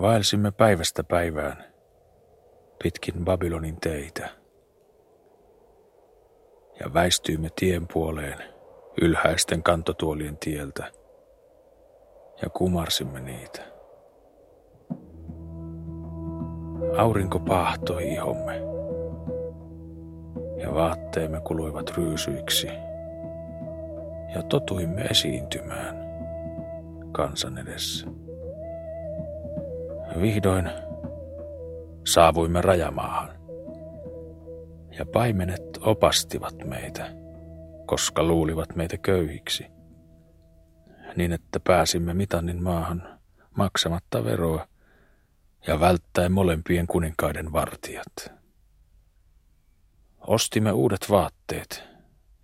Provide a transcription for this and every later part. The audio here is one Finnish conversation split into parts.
Vaelsimme päivästä päivään pitkin Babylonin teitä ja väistyimme tien puoleen ylhäisten kantotuolien tieltä ja kumarsimme niitä. Aurinko paahtoi ihomme ja vaatteemme kuluivat ryysyiksi ja totuimme esiintymään kansan edessä. Vihdoin saavuimme rajamaahan ja paimenet opastivat meitä, koska luulivat meitä köyhiksi, niin että pääsimme Mitannin maahan maksamatta veroa ja välttäen molempien kuninkaiden vartijat. Ostimme uudet vaatteet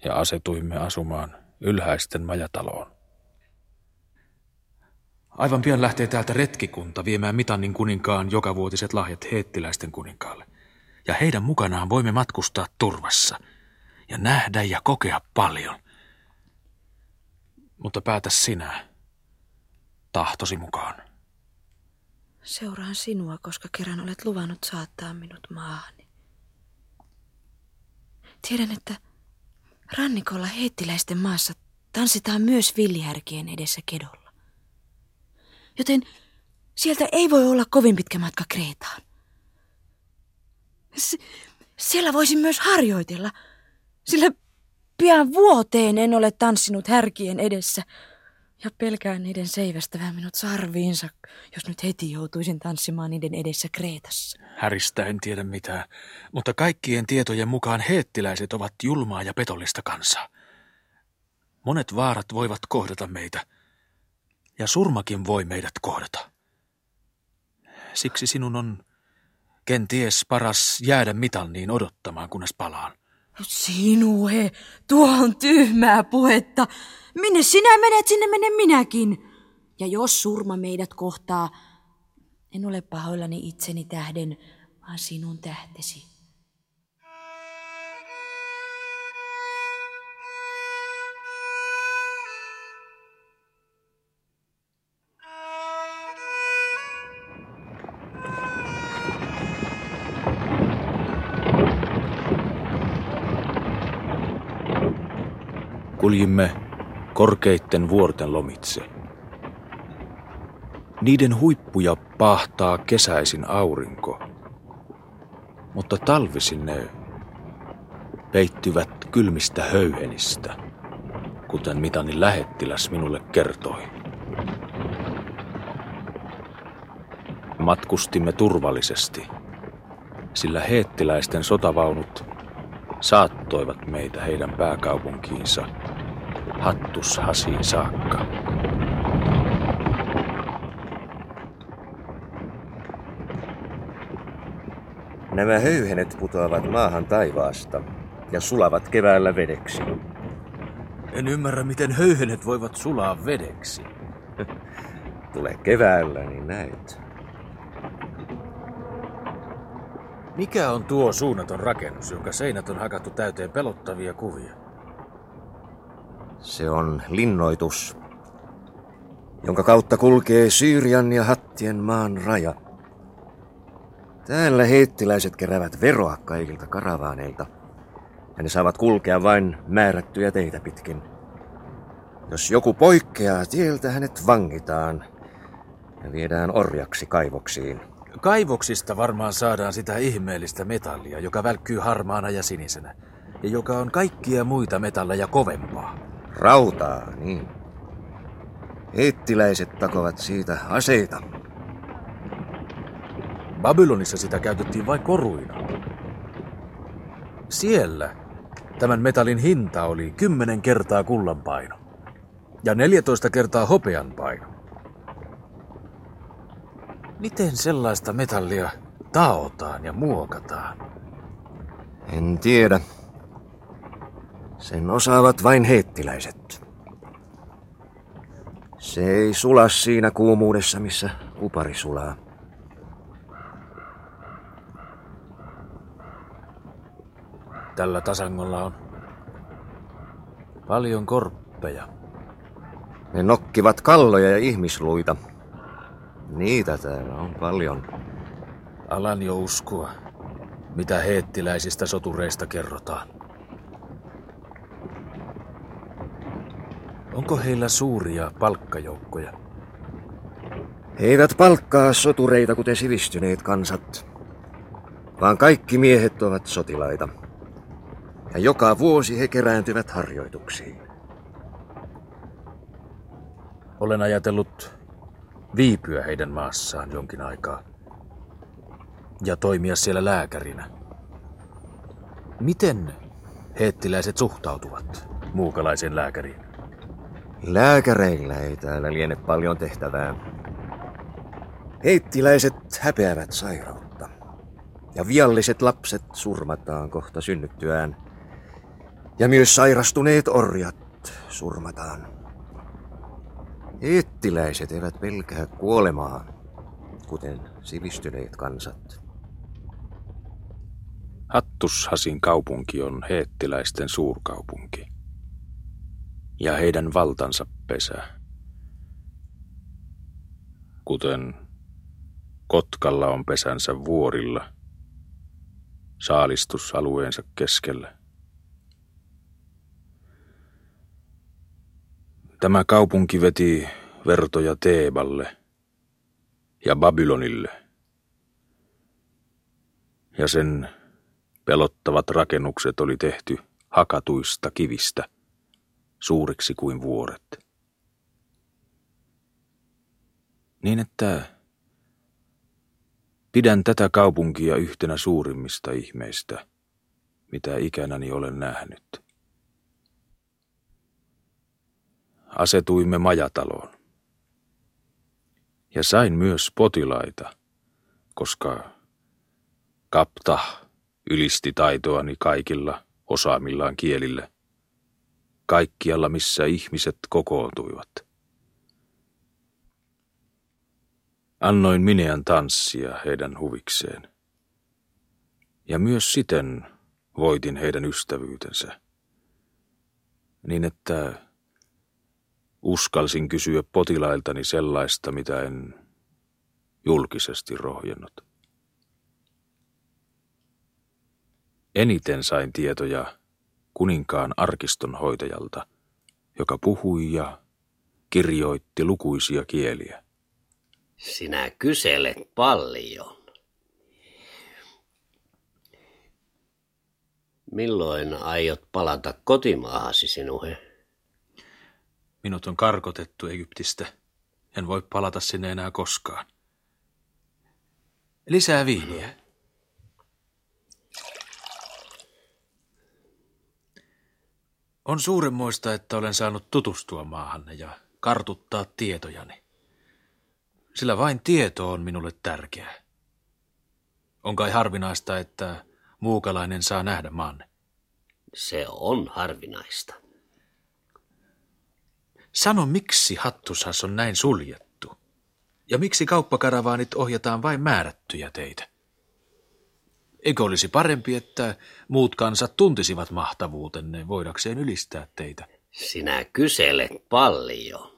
ja asetuimme asumaan ylhäisten majataloon. Aivan pian lähtee täältä retkikunta viemään Mitannin kuninkaan jokavuotiset lahjat heettiläisten kuninkaalle. Ja heidän mukanaan voimme matkustaa turvassa ja nähdä ja kokea paljon. Mutta päätä sinä tahtosi mukaan. Seuraan sinua, koska kerran olet luvannut saattaa minut maahani. Tiedän, että rannikolla heettiläisten maassa tanssitaan myös villihärkien edessä kedolla. Joten sieltä ei voi olla kovin pitkä matka Kreetaan. S- siellä voisin myös harjoitella, sillä pian vuoteen en ole tanssinut härkien edessä – ja pelkään niiden seivästävän minut sarviinsa, jos nyt heti joutuisin tanssimaan niiden edessä Kreetassa. Häristä en tiedä mitään, mutta kaikkien tietojen mukaan heettiläiset ovat julmaa ja petollista kansaa. Monet vaarat voivat kohdata meitä, ja surmakin voi meidät kohdata. Siksi sinun on kenties paras jäädä mitanniin odottamaan, kunnes palaan. Sinue, tuo on tyhmää puhetta. Minne sinä menet, sinne menen minäkin. Ja jos surma meidät kohtaa, en ole pahoillani itseni tähden, vaan sinun tähtesi. Kuljimme korkeitten vuorten lomitse. Niiden huippuja pahtaa kesäisin aurinko, mutta talvisin ne peittyvät kylmistä höyhenistä, kuten Mitanin lähettiläs minulle kertoi. Matkustimme turvallisesti, sillä heettiläisten sotavaunut saattoivat meitä heidän pääkaupunkiinsa – hattushasiin saakka. Nämä höyhenet putoavat maahan taivaasta ja sulavat keväällä vedeksi. En ymmärrä, miten höyhenet voivat sulaa vedeksi. Tule keväällä, niin näet. Mikä on tuo suunnaton rakennus, jonka seinät on hakattu täyteen pelottavia kuvia? Se on linnoitus, jonka kautta kulkee Syyrian ja Hattien maan raja. Täällä heittiläiset keräävät veroa kaikilta karavaaneilta, ja ne saavat kulkea vain määrättyjä teitä pitkin. Jos joku poikkeaa tieltä, hänet vangitaan ja viedään orjaksi kaivoksiin. Kaivoksista varmaan saadaan sitä ihmeellistä metallia, joka välkkyy harmaana ja sinisenä, ja joka on kaikkia muita metalleja kovempaa. Rautaa, niin. Heittiläiset takovat siitä aseita. Babylonissa sitä käytettiin vain koruina. Siellä tämän metallin hinta oli 10 kertaa kullan paino ja 14 kertaa hopean paino. Miten sellaista metallia taotaan ja muokataan? En tiedä. Sen osaavat vain heettiläiset. Se ei sula siinä kuumuudessa, missä kupari sulaa. Tällä tasangolla on paljon korppeja. Ne nokkivat kalloja ja ihmisluita. Niitä täällä on paljon. Alan jo uskoa, mitä heettiläisistä sotureista kerrotaan. Onko heillä suuria palkkajoukkoja? He eivät palkkaa sotureita kuten sivistyneet kansat, vaan kaikki miehet ovat sotilaita. Ja joka vuosi he kerääntyvät harjoituksiin. Olen ajatellut viipyä heidän maassaan jonkin aikaa ja toimia siellä lääkärinä. Miten heettiläiset suhtautuvat muukalaisen lääkäriin? Lääkäreillä ei täällä liene paljon tehtävää. Heittiläiset häpeävät sairautta. Ja vialliset lapset surmataan kohta synnyttyään. Ja myös sairastuneet orjat surmataan. Heittiläiset eivät pelkää kuolemaa, kuten sivistyneet kansat. Hattushasin kaupunki on heettiläisten suurkaupunki ja heidän valtansa pesä. Kuten Kotkalla on pesänsä vuorilla, saalistusalueensa keskellä. Tämä kaupunki veti vertoja Teeballe ja Babylonille. Ja sen pelottavat rakennukset oli tehty hakatuista kivistä – suuriksi kuin vuoret. Niin että pidän tätä kaupunkia yhtenä suurimmista ihmeistä, mitä ikänäni olen nähnyt. Asetuimme majataloon. Ja sain myös potilaita, koska kapta ylisti taitoani kaikilla osaamillaan kielillä – kaikkialla, missä ihmiset kokoontuivat. Annoin Minean tanssia heidän huvikseen. Ja myös siten voitin heidän ystävyytensä. Niin että uskalsin kysyä potilailtani sellaista, mitä en julkisesti rohjennut. Eniten sain tietoja kuninkaan arkiston hoitajalta, joka puhui ja kirjoitti lukuisia kieliä. Sinä kyselet paljon. Milloin aiot palata kotimaahasi sinuhe? Minut on karkotettu Egyptistä. En voi palata sinne enää koskaan. Lisää viiniä. On suuremmoista, että olen saanut tutustua maahanne ja kartuttaa tietojani. Sillä vain tieto on minulle tärkeää. On kai harvinaista, että muukalainen saa nähdä maanne. Se on harvinaista. Sano, miksi hattusas on näin suljettu? Ja miksi kauppakaravaanit ohjataan vain määrättyjä teitä? Eikö olisi parempi, että muut kansat tuntisivat mahtavuutenne voidakseen ylistää teitä? Sinä kyselet paljon.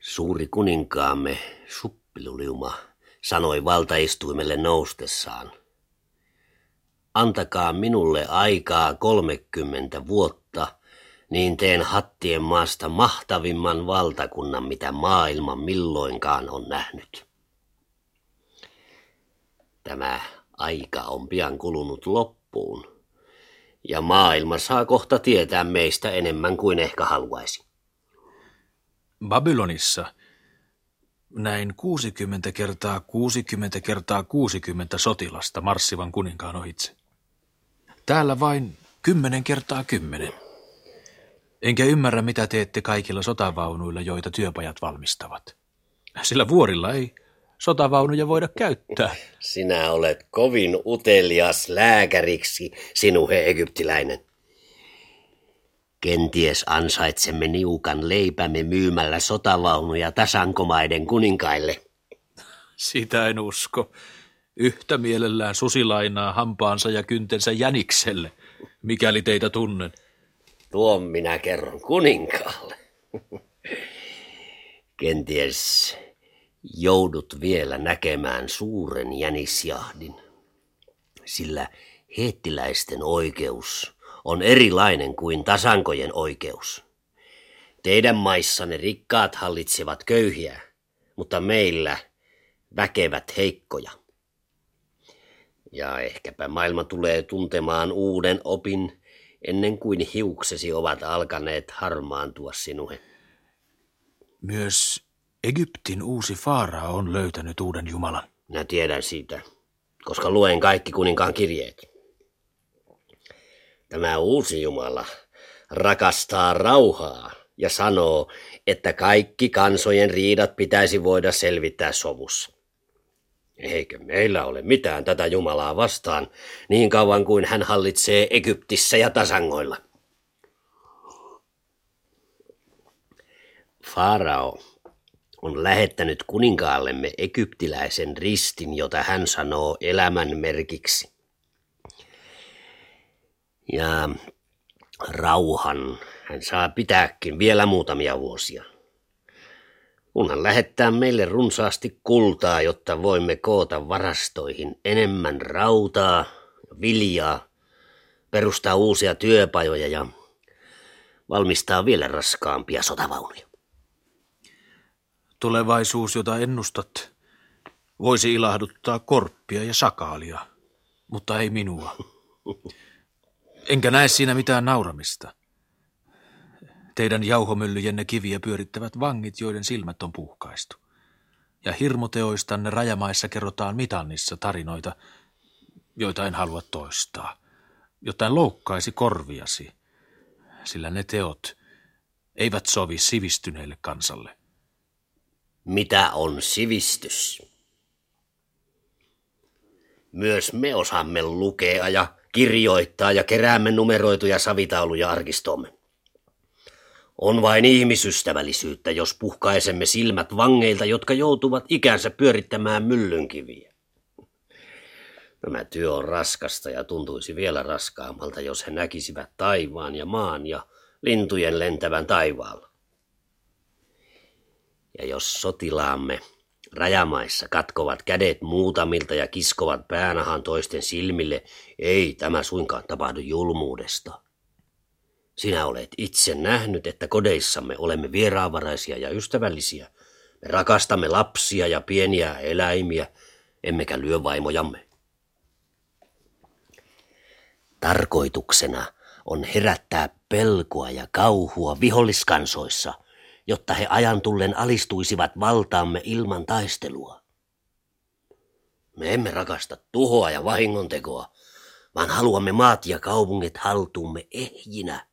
Suuri kuninkaamme Suppiluliuma sanoi valtaistuimelle noustessaan. Antakaa minulle aikaa kolmekymmentä vuotta, niin teen hattien maasta mahtavimman valtakunnan, mitä maailma milloinkaan on nähnyt. Tämä aika on pian kulunut loppuun, ja maailma saa kohta tietää meistä enemmän kuin ehkä haluaisi. Babylonissa näin 60 kertaa 60 kertaa 60 sotilasta marssivan kuninkaan ohitse. Täällä vain 10 kertaa 10. Enkä ymmärrä, mitä teette kaikilla sotavaunuilla, joita työpajat valmistavat. Sillä vuorilla ei sotavaunuja voida käyttää. Sinä olet kovin utelias lääkäriksi, sinuhe egyptiläinen. Kenties ansaitsemme niukan leipämme myymällä sotavaunuja tasankomaiden kuninkaille. Sitä en usko. Yhtä mielellään susilainaa hampaansa ja kyntensä jänikselle, mikäli teitä tunnen. Tuon minä kerron kuninkaalle. Kenties joudut vielä näkemään suuren jänisjahdin, sillä heettiläisten oikeus on erilainen kuin tasankojen oikeus. Teidän maissanne rikkaat hallitsevat köyhiä, mutta meillä väkevät heikkoja. Ja ehkäpä maailma tulee tuntemaan uuden opin ennen kuin hiuksesi ovat alkaneet harmaantua sinuhe. Myös Egyptin uusi Faara on löytänyt uuden Jumalan. Minä tiedän siitä, koska luen kaikki kuninkaan kirjeet. Tämä uusi Jumala rakastaa rauhaa ja sanoo, että kaikki kansojen riidat pitäisi voida selvittää sovussa. Eikö meillä ole mitään tätä Jumalaa vastaan niin kauan kuin hän hallitsee Egyptissä ja tasangoilla? Farao on lähettänyt kuninkaallemme egyptiläisen ristin, jota hän sanoo elämän merkiksi. Ja rauhan hän saa pitääkin vielä muutamia vuosia. Kunhan lähettää meille runsaasti kultaa, jotta voimme koota varastoihin enemmän rautaa, viljaa, perustaa uusia työpajoja ja valmistaa vielä raskaampia sotavaunuja. Tulevaisuus, jota ennustat, voisi ilahduttaa korppia ja sakaalia, mutta ei minua. Enkä näe siinä mitään nauramista. Teidän jauhomyllyjenne kiviä pyörittävät vangit, joiden silmät on puhkaistu. Ja hirmuteoistanne rajamaissa kerrotaan mitannissa tarinoita, joita en halua toistaa, jotta en loukkaisi korviasi, sillä ne teot eivät sovi sivistyneelle kansalle. Mitä on sivistys? Myös me osaamme lukea ja kirjoittaa ja keräämme numeroituja savitauluja arkistomme. On vain ihmisystävällisyyttä, jos puhkaisemme silmät vangeilta, jotka joutuvat ikänsä pyörittämään myllynkiviä. Tämä työ on raskasta ja tuntuisi vielä raskaammalta, jos he näkisivät taivaan ja maan ja lintujen lentävän taivaalla. Ja jos sotilaamme rajamaissa katkovat kädet muutamilta ja kiskovat päänahan toisten silmille, ei tämä suinkaan tapahdu julmuudesta. Sinä olet itse nähnyt, että kodeissamme olemme vieraanvaraisia ja ystävällisiä. Me rakastamme lapsia ja pieniä eläimiä, emmekä lyö vaimojamme. Tarkoituksena on herättää pelkoa ja kauhua viholliskansoissa – jotta he ajan tullen alistuisivat valtaamme ilman taistelua. Me emme rakasta tuhoa ja vahingontekoa, vaan haluamme maat ja kaupungit haltuumme ehjinä.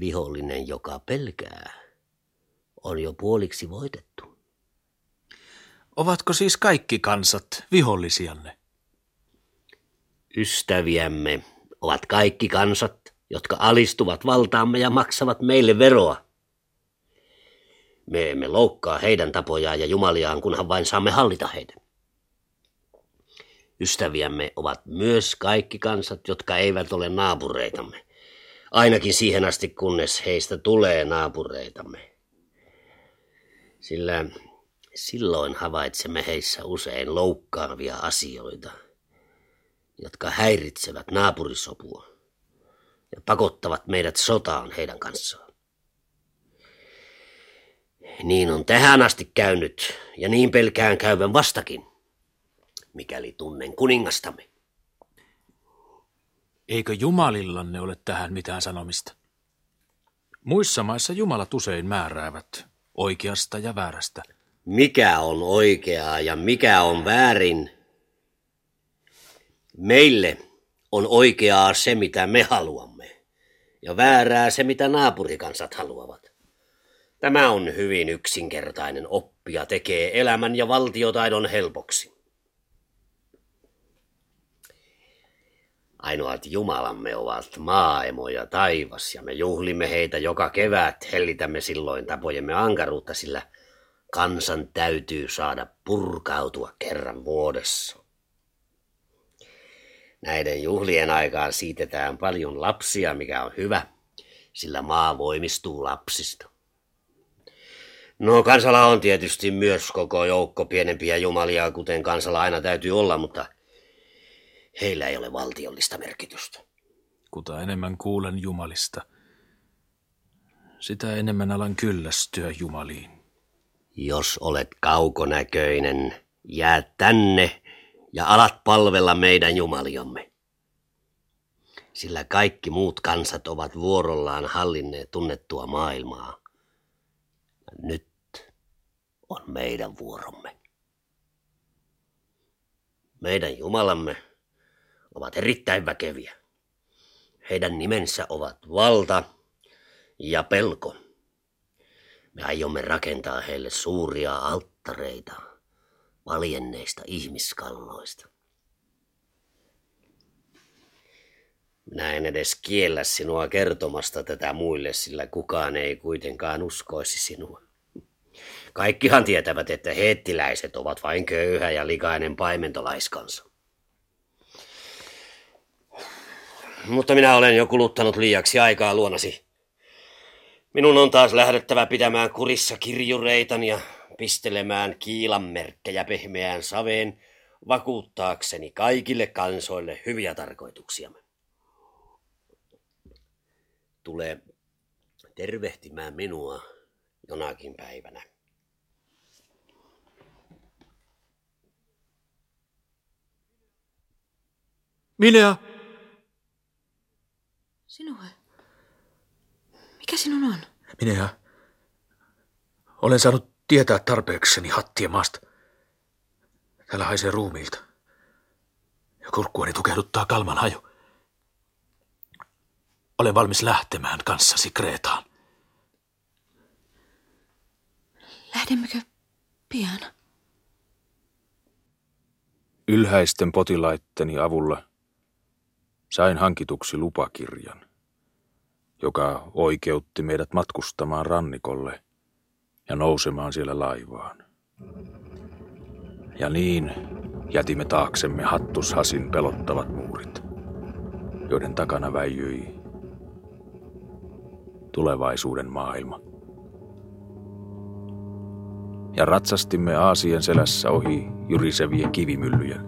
Vihollinen, joka pelkää, on jo puoliksi voitettu. Ovatko siis kaikki kansat vihollisianne? Ystäviämme ovat kaikki kansat, jotka alistuvat valtaamme ja maksavat meille veroa. Me emme loukkaa heidän tapojaan ja jumaliaan, kunhan vain saamme hallita heitä. Ystäviämme ovat myös kaikki kansat, jotka eivät ole naapureitamme. Ainakin siihen asti, kunnes heistä tulee naapureitamme. Sillä silloin havaitsemme heissä usein loukkaavia asioita, jotka häiritsevät naapurisopua ja pakottavat meidät sotaan heidän kanssaan. Niin on tähän asti käynyt ja niin pelkään käyvän vastakin, mikäli tunnen kuningastamme. Eikö jumalillanne ole tähän mitään sanomista? Muissa maissa jumalat usein määräävät oikeasta ja väärästä. Mikä on oikeaa ja mikä on väärin? Meille on oikeaa se, mitä me haluamme, ja väärää se, mitä naapurikansat haluavat. Tämä on hyvin yksinkertainen oppi ja tekee elämän ja valtiotaidon helpoksi. Ainoat Jumalamme ovat maaemo ja taivas, ja me juhlimme heitä joka kevät, hellitämme silloin tapojemme ankaruutta, sillä kansan täytyy saada purkautua kerran vuodessa. Näiden juhlien aikaan siitetään paljon lapsia, mikä on hyvä, sillä maa voimistuu lapsista. No kansalla on tietysti myös koko joukko pienempiä jumalia, kuten kansalla aina täytyy olla, mutta heillä ei ole valtiollista merkitystä. Kuta enemmän kuulen jumalista, sitä enemmän alan kyllästyä jumaliin. Jos olet kaukonäköinen, jää tänne ja alat palvella meidän jumaliomme. Sillä kaikki muut kansat ovat vuorollaan hallinneet tunnettua maailmaa. Nyt on meidän vuoromme. Meidän Jumalamme ovat erittäin väkeviä. Heidän nimensä ovat valta ja pelko. Me aiomme rakentaa heille suuria alttareita valjenneista ihmiskalloista. Minä en edes kiellä sinua kertomasta tätä muille, sillä kukaan ei kuitenkaan uskoisi sinua. Kaikkihan tietävät, että heettiläiset ovat vain köyhä ja likainen paimentolaiskansa. Mutta minä olen jo kuluttanut liiaksi aikaa luonasi. Minun on taas lähdettävä pitämään kurissa kirjureitani ja pistelemään kiilanmerkkejä pehmeään saveen vakuuttaakseni kaikille kansoille hyviä tarkoituksiamme. Tule tervehtimään minua jonakin päivänä. Minä? Sinua? Mikä sinun on? Minä olen saanut tietää tarpeekseni hattien maasta. Täällä haisee ruumiilta. Ja kurkkuani tukehduttaa kalman haju. Olen valmis lähtemään kanssasi Kreetaan. Lähdemmekö pian? Ylhäisten potilaitteni avulla sain hankituksi lupakirjan, joka oikeutti meidät matkustamaan rannikolle ja nousemaan siellä laivaan. Ja niin jätimme taaksemme hattushasin pelottavat muurit, joiden takana väijyi tulevaisuuden maailma. Ja ratsastimme Aasien selässä ohi jyrisevien kivimyllyjen,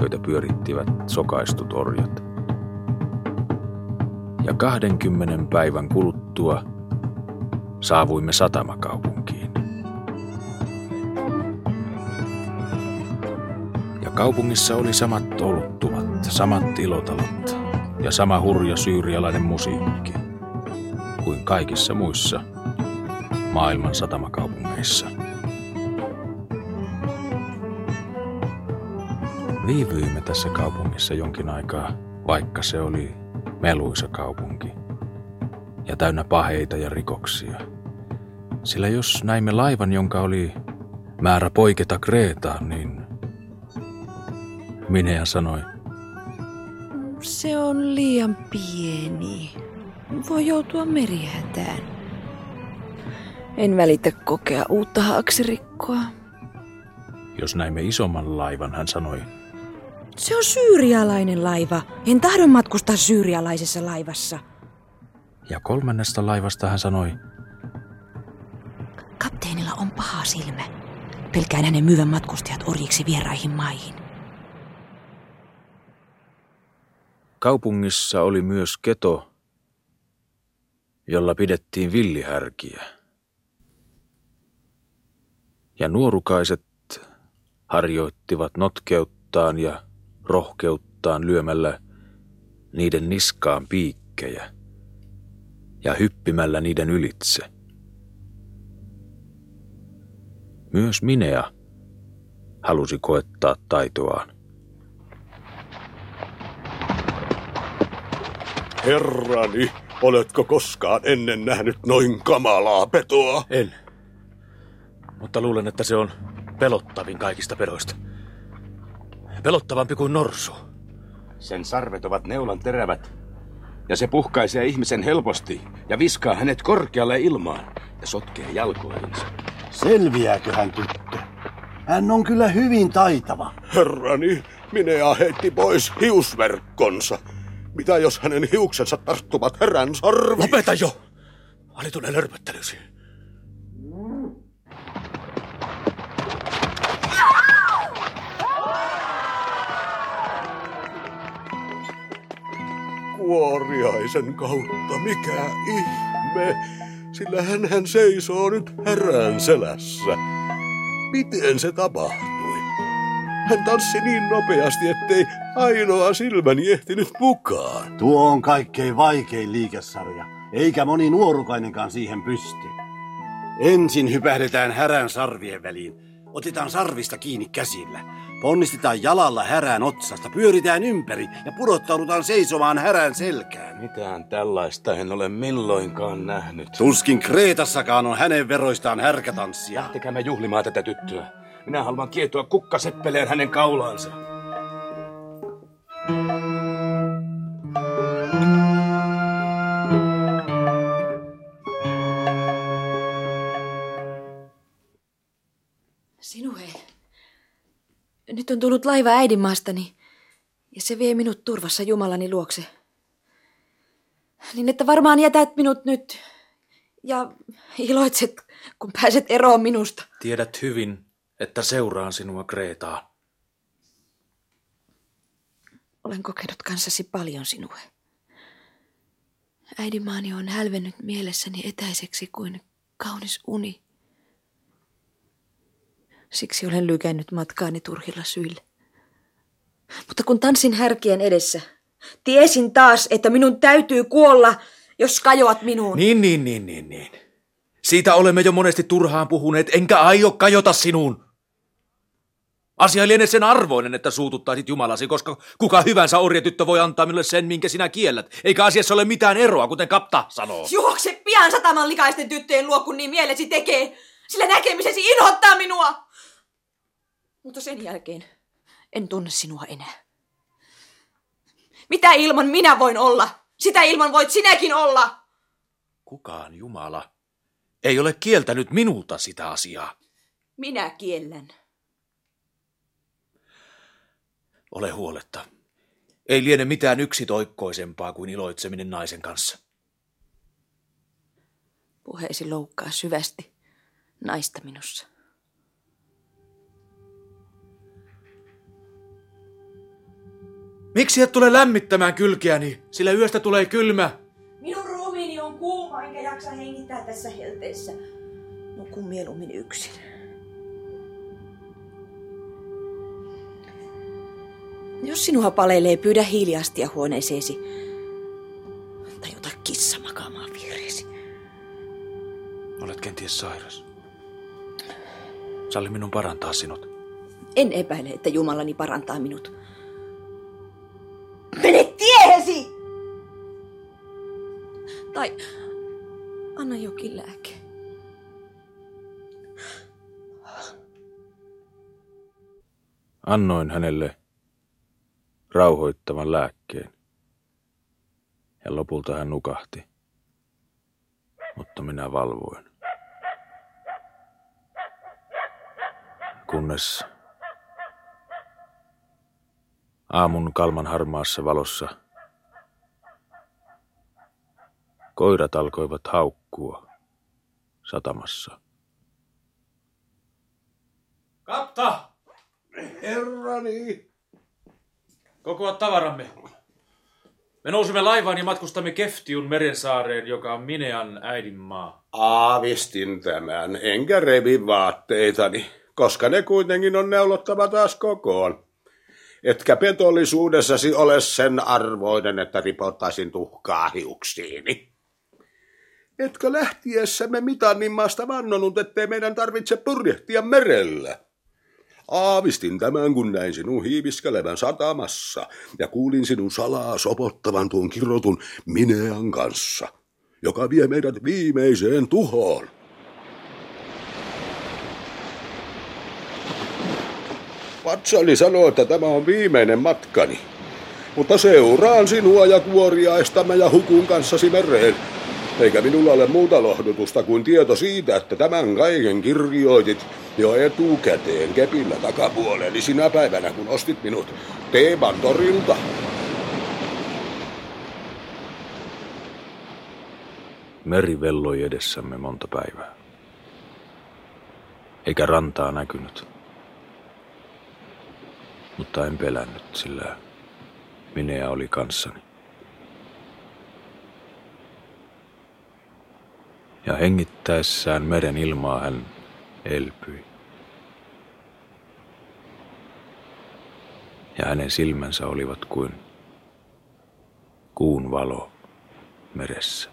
joita pyörittivät sokaistut orjat. Ja kahdenkymmenen päivän kuluttua saavuimme satamakaupunkiin. Ja kaupungissa oli samat oluttuvat, samat ilotalot ja sama hurja syyrialainen musiikki kuin kaikissa muissa maailman satamakaupungeissa. Viivyimme tässä kaupungissa jonkin aikaa, vaikka se oli meluisa kaupunki ja täynnä paheita ja rikoksia. Sillä jos näimme laivan, jonka oli määrä poiketa Kreetaan, niin Minea sanoi, Se on liian pieni. Voi joutua merihätään. En välitä kokea uutta haaksirikkoa. jos näimme isomman laivan, hän sanoi, Se on syyrialainen laiva. En tahdo matkustaa syyrialaisessa laivassa. Ja kolmannesta laivasta hän sanoi, Kapteenilla on paha silmä. Pelkään hänen myyvän matkustajat orjiksi vieraihin maihin. Kaupungissa oli myös keto, jolla pidettiin villihärkiä. Ja nuorukaiset harjoittivat notkeuttaan ja rohkeuttaan lyömällä niiden niskaan piikkejä ja hyppimällä niiden ylitse. Myös Minea halusi koettaa taitoaan. Herrani, oletko koskaan ennen nähnyt noin kamalaa petoa? En. Mutta luulen, että se on pelottavin kaikista pedoista. Pelottavampi kuin norsu. Sen sarvet ovat neulan terävät, ja se puhkaisee ihmisen helposti ja viskaa hänet korkealle ilmaan ja sotkee jalkoihinsa. Selviääkö hän tyttö? Hän on kyllä hyvin taitava. Herrani, minä heitti pois hiusverkkonsa. Mitä jos hänen hiuksensa tarttuvat herän sarviin? Lopeta jo! Alitunen lörpöttelysi. Kuoriaisen kautta, mikä ihme, sillä hän seisoo nyt härän selässä. Miten se tapahtui? Hän tanssi niin nopeasti, ettei ainoa silmäni ehtinyt mukaan. Tuo on kaikkein vaikein liikesarja, eikä moni nuorukainenkaan siihen pysty. Ensin hypähdetään härän sarvien väliin. Otetaan sarvista kiinni käsillä. Ponnistetaan jalalla härän otsasta, pyöritään ympäri ja pudottaudutaan seisomaan härän selkään. Mitään tällaista en ole milloinkaan nähnyt. Tuskin Kreetassakaan on hänen veroistaan härkätanssia. Lähtekäämme juhlimaan tätä tyttöä. Minä haluan kietoa kukkaseppeleen hänen kaulaansa. Sinuhe. Nyt on tullut laiva äidinmaastani ja se vie minut turvassa Jumalani luokse. Niin että varmaan jätät minut nyt ja iloitset, kun pääset eroon minusta. Tiedät hyvin, että seuraan sinua Kreetaa. Olen kokenut kanssasi paljon sinua. Äidinmaani on hälvennyt mielessäni etäiseksi kuin kaunis uni. Siksi olen lykännyt matkaani turhilla syillä. Mutta kun tanssin härkien edessä, tiesin taas, että minun täytyy kuolla, jos kajoat minuun. Niin, niin, niin, niin, niin. Siitä olemme jo monesti turhaan puhuneet, enkä aio kajota sinuun. Asia lienee sen arvoinen, että suututtaisit Jumalasi, koska kuka hyvänsä orjatyttö voi antaa minulle sen, minkä sinä kiellät. Eikä asiassa ole mitään eroa, kuten kapta sanoo. Juokse pian sataman likaisten tyttöjen luo, kun niin mielesi tekee. Sillä näkemisesi inhottaa minua. Mutta sen jälkeen en tunne sinua enää. Mitä ilman minä voin olla? Sitä ilman voit sinäkin olla. Kukaan Jumala ei ole kieltänyt minulta sitä asiaa. Minä kiellän. Ole huoletta. Ei liene mitään yksitoikkoisempaa kuin iloitseminen naisen kanssa. Puheesi loukkaa syvästi naista minussa. Miksi et tule lämmittämään kylkeäni, sillä yöstä tulee kylmä? Minun ruumiini on kuuma, enkä jaksa hengittää tässä helteessä. Nukun mieluummin yksin. Jos sinua palelee, pyydä hiiliastia huoneeseesi. Tai ota kissa makaamaan viereesi. Olet kenties sairas. Salli minun parantaa sinut. En epäile, että Jumalani parantaa minut. Tai anna jokin lääke. Annoin hänelle rauhoittavan lääkkeen. Ja lopulta hän nukahti. Mutta minä valvoin. Kunnes aamun kalman harmaassa valossa koirat alkoivat haukkua satamassa. Kapta! Herrani! Kokoa tavaramme. Me nousimme laivaan ja matkustamme Keftiun merensaareen, joka on Minean äidinmaa. Aavistin tämän, enkä revi vaatteitani, koska ne kuitenkin on neulottava taas kokoon. Etkä petollisuudessasi ole sen arvoinen, että ripottaisin tuhkaa hiuksiini. Etkö lähtiessämme Mitannimaasta vannonut, ettei meidän tarvitse purjehtia merellä? Aavistin tämän, kun näin sinun hiiviskelevän satamassa ja kuulin sinun salaa sopottavan tuon kirotun Minean kanssa, joka vie meidät viimeiseen tuhoon. Vatsani sanoo, että tämä on viimeinen matkani. Mutta seuraan sinua ja kuoriaistamme ja hukun kanssasi mereen eikä minulla ole muuta lohdutusta kuin tieto siitä, että tämän kaiken kirjoitit jo etukäteen kepillä takapuoleni sinä päivänä, kun ostit minut Teeman torilta. Meri velloi edessämme monta päivää. Eikä rantaa näkynyt. Mutta en pelännyt, sillä Minea oli kanssani. Ja hengittäessään meren ilmaa hän elpyi. Ja hänen silmänsä olivat kuin kuun valo meressä.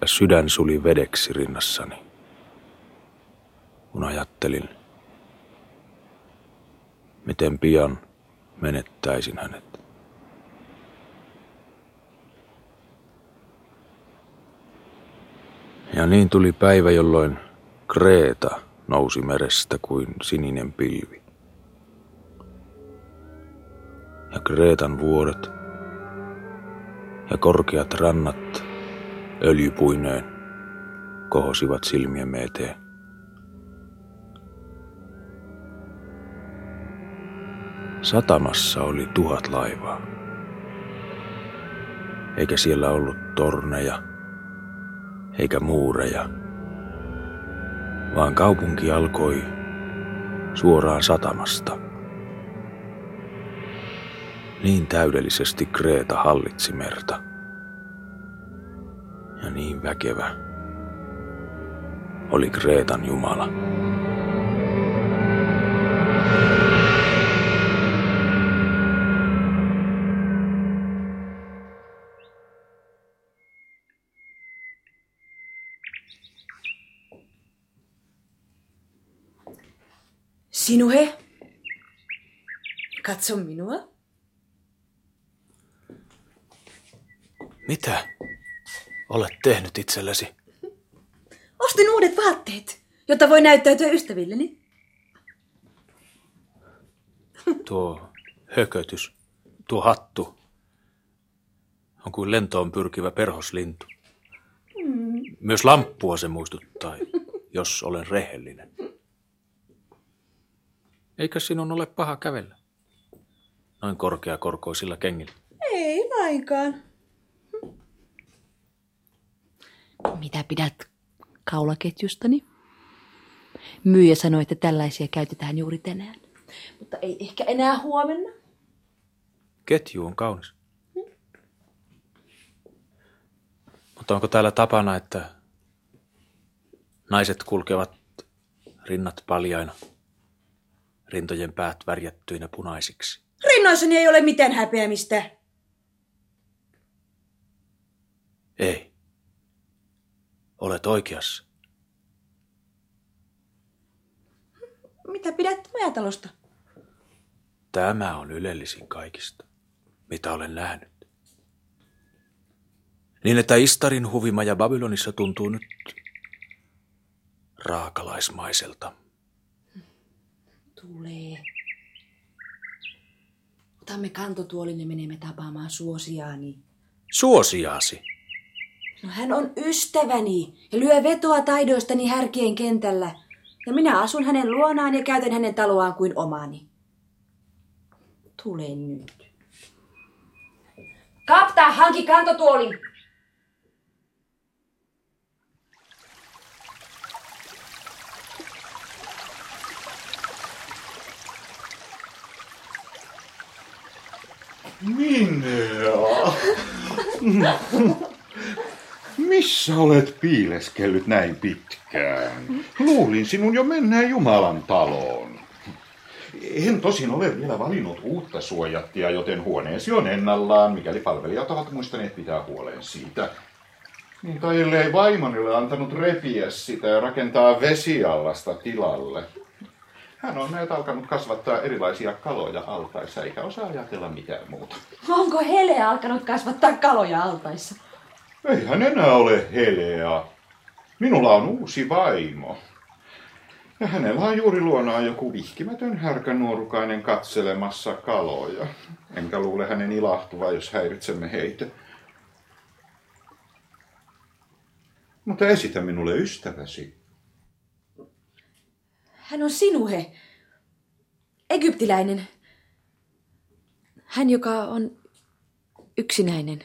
Ja sydän suli vedeksi rinnassani, kun ajattelin, miten pian menettäisin hänet. Ja niin tuli päivä, jolloin Kreeta nousi merestä kuin sininen pilvi. Ja Kreetan vuoret ja korkeat rannat öljypuineen kohosivat silmiemme eteen. Satamassa oli tuhat laivaa. Eikä siellä ollut torneja, eikä muureja, vaan kaupunki alkoi suoraan satamasta. Niin täydellisesti Kreeta hallitsi merta. Ja niin väkevä oli Kreetan Jumala. Sinuhe, katso minua. Mitä olet tehnyt itsellesi? Ostin uudet vaatteet, jotta voi näyttäytyä ystävilleni. Tuo hökötys, tuo hattu on kuin lentoon pyrkivä perhoslintu. Myös lamppua se muistuttaa, jos olen rehellinen. Eikö sinun ole paha kävellä? Noin korkeakorkoisilla kengillä. Ei lainkaan. Mitä pidät kaulaketjustani? Myyjä sanoi, että tällaisia käytetään juuri tänään. Mutta ei ehkä enää huomenna. Ketju on kaunis. Mutta onko täällä tapana, että naiset kulkevat rinnat paljaina, rintojen päät värjättyinä punaisiksi? Rinnoissani ei ole mitään häpeämistä. Ei. Olet oikeassa. Mitä pidät majatalosta? Tämä on ylellisin kaikista, mitä olen nähnyt. Niin, että Istarin huvimaja Babylonissa tuntuu nyt raakalaismaiselta. Tulee. Otamme kantotuolin ja menemme tapaamaan suosiaani. Suosiaasi. No hän on ystäväni ja lyö vetoa taidoistani härkien kentällä. Ja minä asun hänen luonaan ja käytän hänen taloaan kuin omani. Tule nyt. Kapta, hanki kantotuoli. Minä? Missä olet piileskellyt näin pitkään? Luulin sinun jo mennään Jumalan taloon. En tosin ole vielä valinnut uutta suojattia, joten huoneesi on ennallaan, mikäli palvelijat ovat muistaneet pitää huolen siitä. Niin tai ellei vaimoni ole antanut repiä sitä ja rakentaa vesiallasta tilalle. Hän on näitä alkanut kasvattaa erilaisia kaloja altaissa, eikä osaa ajatella mitään muuta. Onko Hele alkanut kasvattaa kaloja altaissa? Ei hän enää ole Helea. Minulla on uusi vaimo. Ja hänellä on juuri luonaan joku vihkimätön härkänuorukainen katselemassa kaloja. Enkä luule hänen ilahtuva, jos häiritsemme heitä. Mutta esitä minulle ystäväsi. Hän on sinuhe. Egyptiläinen. Hän, joka on yksinäinen.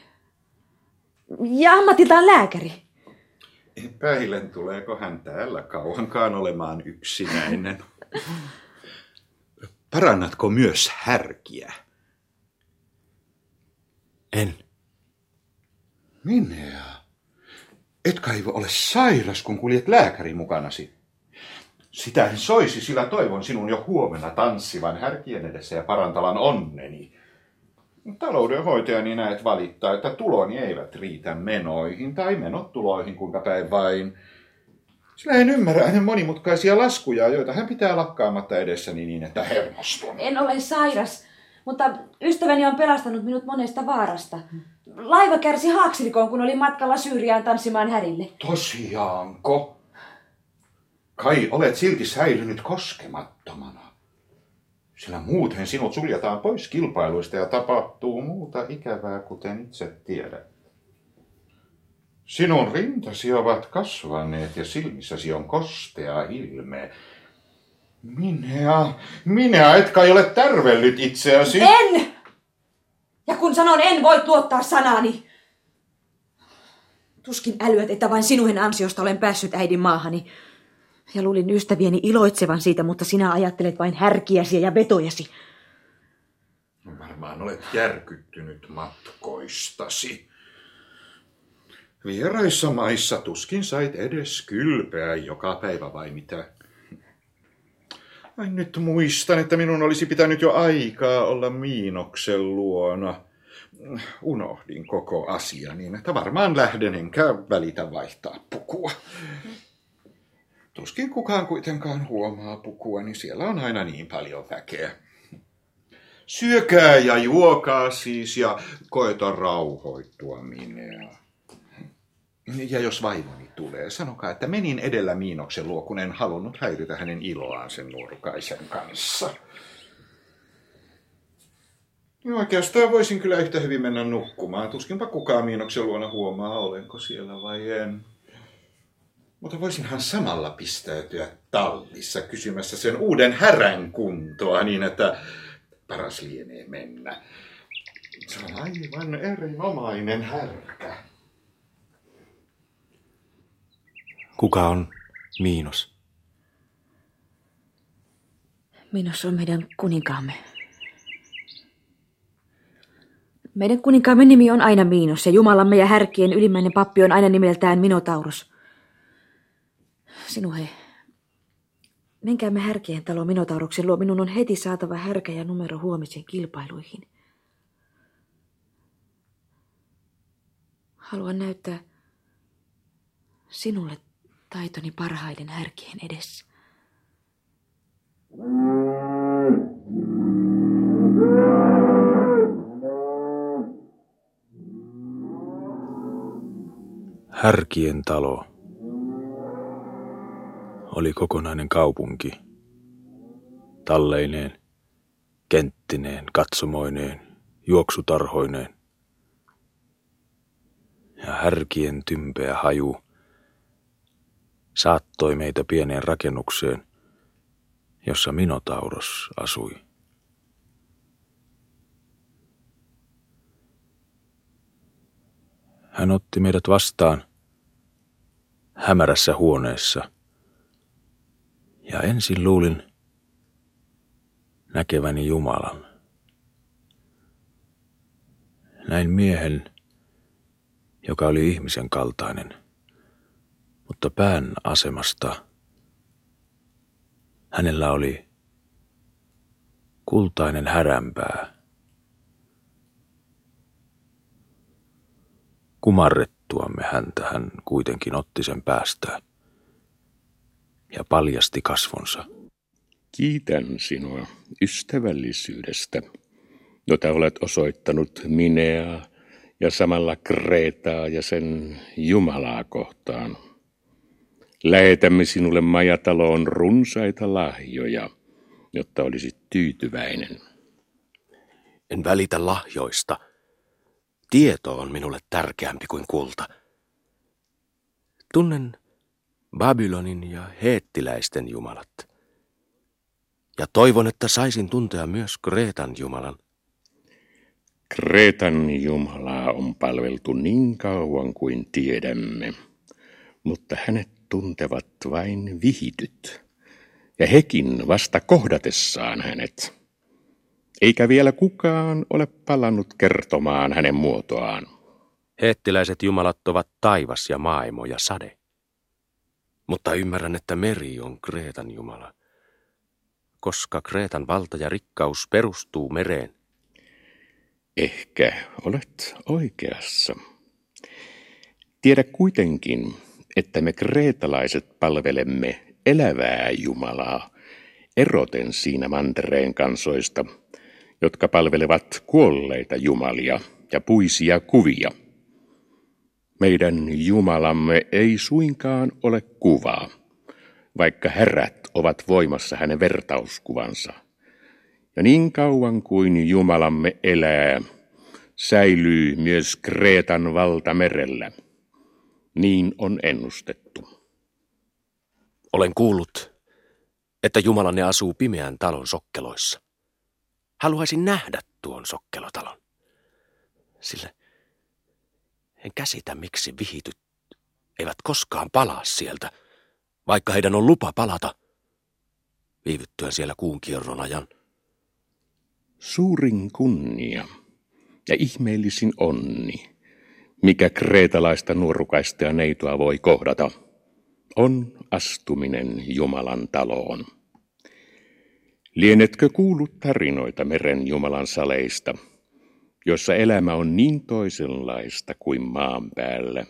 Ja ammatiltaan lääkäri. Epäilen, tuleeko hän täällä kauankaan olemaan yksinäinen. Parannatko myös härkiä? En. Minä. Et kai ole sairas, kun kuljet lääkäri mukanasi. Sitä en soisi, sillä toivon sinun jo huomenna tanssivan härkien edessä ja parantavan onneni. Taloudenhoitajani näet valittaa, että tuloni eivät riitä menoihin tai menot tuloihin, kuinka päin vain. Sillä en ymmärrä hänen monimutkaisia laskuja, joita hän pitää lakkaamatta edessäni niin, että hermostun. En ole sairas, mutta ystäväni on pelastanut minut monesta vaarasta. Laiva kärsi haaksirikoon, kun oli matkalla Syyriaan tanssimaan härille. Tosiaanko? Kai olet silti säilynyt koskemattomana. Sillä muuten sinut suljetaan pois kilpailuista ja tapahtuu muuta ikävää, kuten itse tiedät. Sinun rintasi ovat kasvaneet ja silmissäsi on kostea ilme. Minä, minä et kai ole tärvellyt itseäsi. En! Ja kun sanon en, voit luottaa sanani. Tuskin älyät, että vain sinun ansiosta olen päässyt äidin maahani. Ja luulin ystävieni iloitsevan siitä, mutta sinä ajattelet vain härkiäsi ja vetojasi. Varmaan olet järkyttynyt matkoistasi. Vieraissa maissa tuskin sait edes kylpeä joka päivä vai mitä? Ai nyt muistan, että minun olisi pitänyt jo aikaa olla Miinoksen luona. Unohdin koko asia niin, että varmaan lähden enkä välitä vaihtaa pukua. Tuskin kukaan kuitenkaan huomaa pukua, niin siellä on aina niin paljon väkeä. Syökää ja juokaa siis ja koeta rauhoittua minä. Ja jos vaimoni tulee, sanokaa, että menin edellä Miinoksen luo, kun en halunnut häiritä hänen iloaan sen nuorukaisen kanssa. Ja oikeastaan voisin kyllä yhtä hyvin mennä nukkumaan. Tuskinpa kukaan Miinoksen luona huomaa, olenko siellä vai en. Mutta voisinhan samalla pistäytyä tallissa kysymässä sen uuden härän kuntoa niin, että paras lienee mennä. Se on aivan erinomainen härkä. Kuka on Miinos? Miinos on meidän kuninkaamme. Meidän kuninkaamme nimi on aina Miinos ja Jumalamme ja härkien ylimmäinen pappi on aina nimeltään Minotaurus. Sinuhe, menkäämme härkien talo Minotauruksen luo. Minun on heti saatava härkä ja numero huomisen kilpailuihin. Haluan näyttää sinulle taitoni parhaiden härkien edessä. Härkien talo oli kokonainen kaupunki. Talleineen, kenttineen, katsomoineen, juoksutarhoineen. Ja härkien tympeä haju saattoi meitä pieneen rakennukseen, jossa Minotauros asui. Hän otti meidät vastaan hämärässä huoneessa. Ja ensin luulin näkeväni Jumalan. Näin miehen, joka oli ihmisen kaltainen – mutta pään asemasta hänellä oli kultainen häränpää. Kumarrettuamme häntä hän kuitenkin otti sen päästä ja paljasti kasvonsa. Kiitän sinua ystävällisyydestä, jota olet osoittanut Minea ja samalla Kreetaa ja sen Jumalaa kohtaan. Lähetämme sinulle majataloon runsaita lahjoja, jotta olisit tyytyväinen. En välitä lahjoista. Tieto on minulle tärkeämpi kuin kulta. Tunnen Babylonin ja heettiläisten jumalat. Ja toivon, että saisin tuntea myös Kreetan jumalan. Kreetan Jumalaa on palveltu niin kauan kuin tiedämme, mutta hänet tuntevat vain vihityt, ja hekin vasta kohdatessaan hänet. Eikä vielä kukaan ole palannut kertomaan hänen muotoaan. Heettiläiset jumalat ovat taivas ja maailmo ja sade. Mutta ymmärrän, että meri on Kreetan jumala, koska Kreetan valta ja rikkaus perustuu mereen. Ehkä olet oikeassa. Tiedä kuitenkin, että me kreetalaiset palvelemme elävää Jumalaa, eroten siinä mantereen kansoista, jotka palvelevat kuolleita jumalia ja puisia kuvia. Meidän Jumalamme ei suinkaan ole kuvaa, vaikka herät ovat voimassa hänen vertauskuvansa. Ja niin kauan kuin Jumalamme elää, säilyy myös Kreetan valta merellä. Niin on ennustettu. Olen kuullut, että Jumalanne asuu pimeän talon sokkeloissa. Haluaisin nähdä tuon sokkelotalon. Sillä en käsitä, miksi vihityt eivät koskaan palaa sieltä, vaikka heidän on lupa palata viivyttyä siellä kuun kierron ajan. Suurin kunnia ja ihmeellisin onni, mikä kreetalaista nuorukaista ja neitoa voi kohdata, on astuminen Jumalan taloon. Lienetkö kuullut tarinoita meren Jumalan saleista, jossa elämä on niin toisenlaista kuin maan päällä,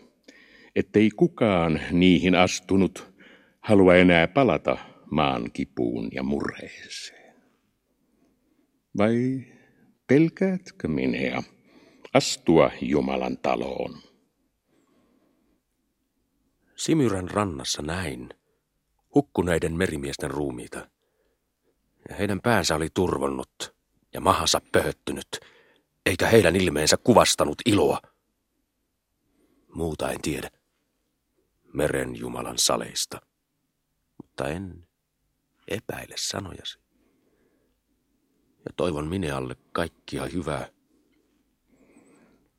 ettei kukaan niihin astunut halua enää palata maan kipuun ja murheeseen? Vai pelkäätkö minä astua Jumalan taloon? Simyrän rannassa näin hukkuneiden merimiesten ruumiita. Ja heidän päänsä oli turvonnut ja mahansa pöhöttynyt, eikä heidän ilmeensä kuvastanut iloa. Muuta en tiedä. Meren Jumalan saleista. Mutta en epäile sanojasi. Ja toivon Minealle kaikkia hyvää.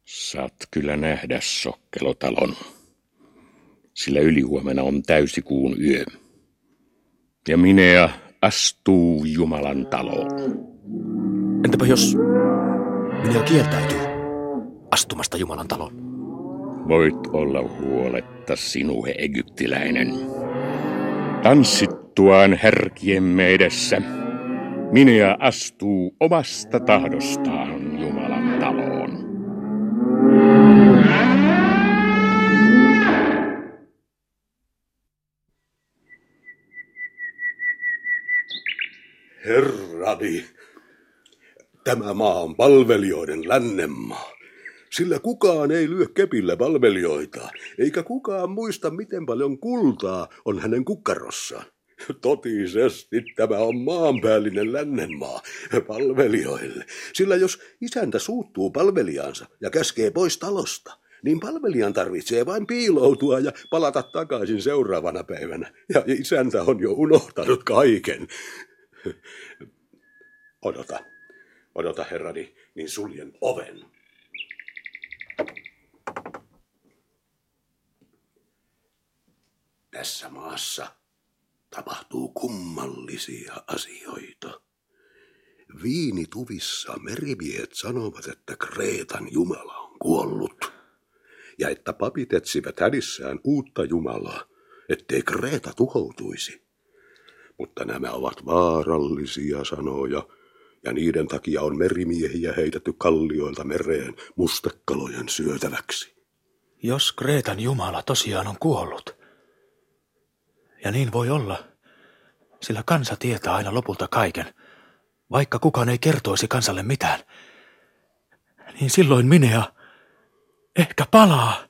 Saat kyllä nähdä sokkelotalon sillä ylihuomenna on täysikuun yö. Ja Minea astuu Jumalan taloon. Entäpä jos Minea kieltäytyy astumasta Jumalan taloon? Voit olla huoletta sinuhe egyptiläinen. Tanssittuaan härkiemme edessä, Minea astuu omasta tahdostaan Jumalan taloon. Herrani, tämä maa on palvelijoiden lännenmaa. Sillä kukaan ei lyö kepillä palvelijoita, eikä kukaan muista, miten paljon kultaa on hänen kukkarossaan. Totisesti tämä on maanpäällinen lännenmaa palvelijoille. Sillä jos isäntä suuttuu palvelijansa ja käskee pois talosta, niin palvelijan tarvitsee vain piiloutua ja palata takaisin seuraavana päivänä. Ja isäntä on jo unohtanut kaiken. Odota, odota herrani, niin suljen oven. Tässä maassa tapahtuu kummallisia asioita. Viinituvissa merimiehet sanovat, että Kreetan Jumala on kuollut. Ja että papit etsivät hädissään uutta Jumalaa, ettei Kreeta tuhoutuisi mutta nämä ovat vaarallisia sanoja, ja niiden takia on merimiehiä heitetty kallioilta mereen mustekalojen syötäväksi. Jos Kreetan Jumala tosiaan on kuollut, ja niin voi olla, sillä kansa tietää aina lopulta kaiken, vaikka kukaan ei kertoisi kansalle mitään, niin silloin Minea ehkä palaa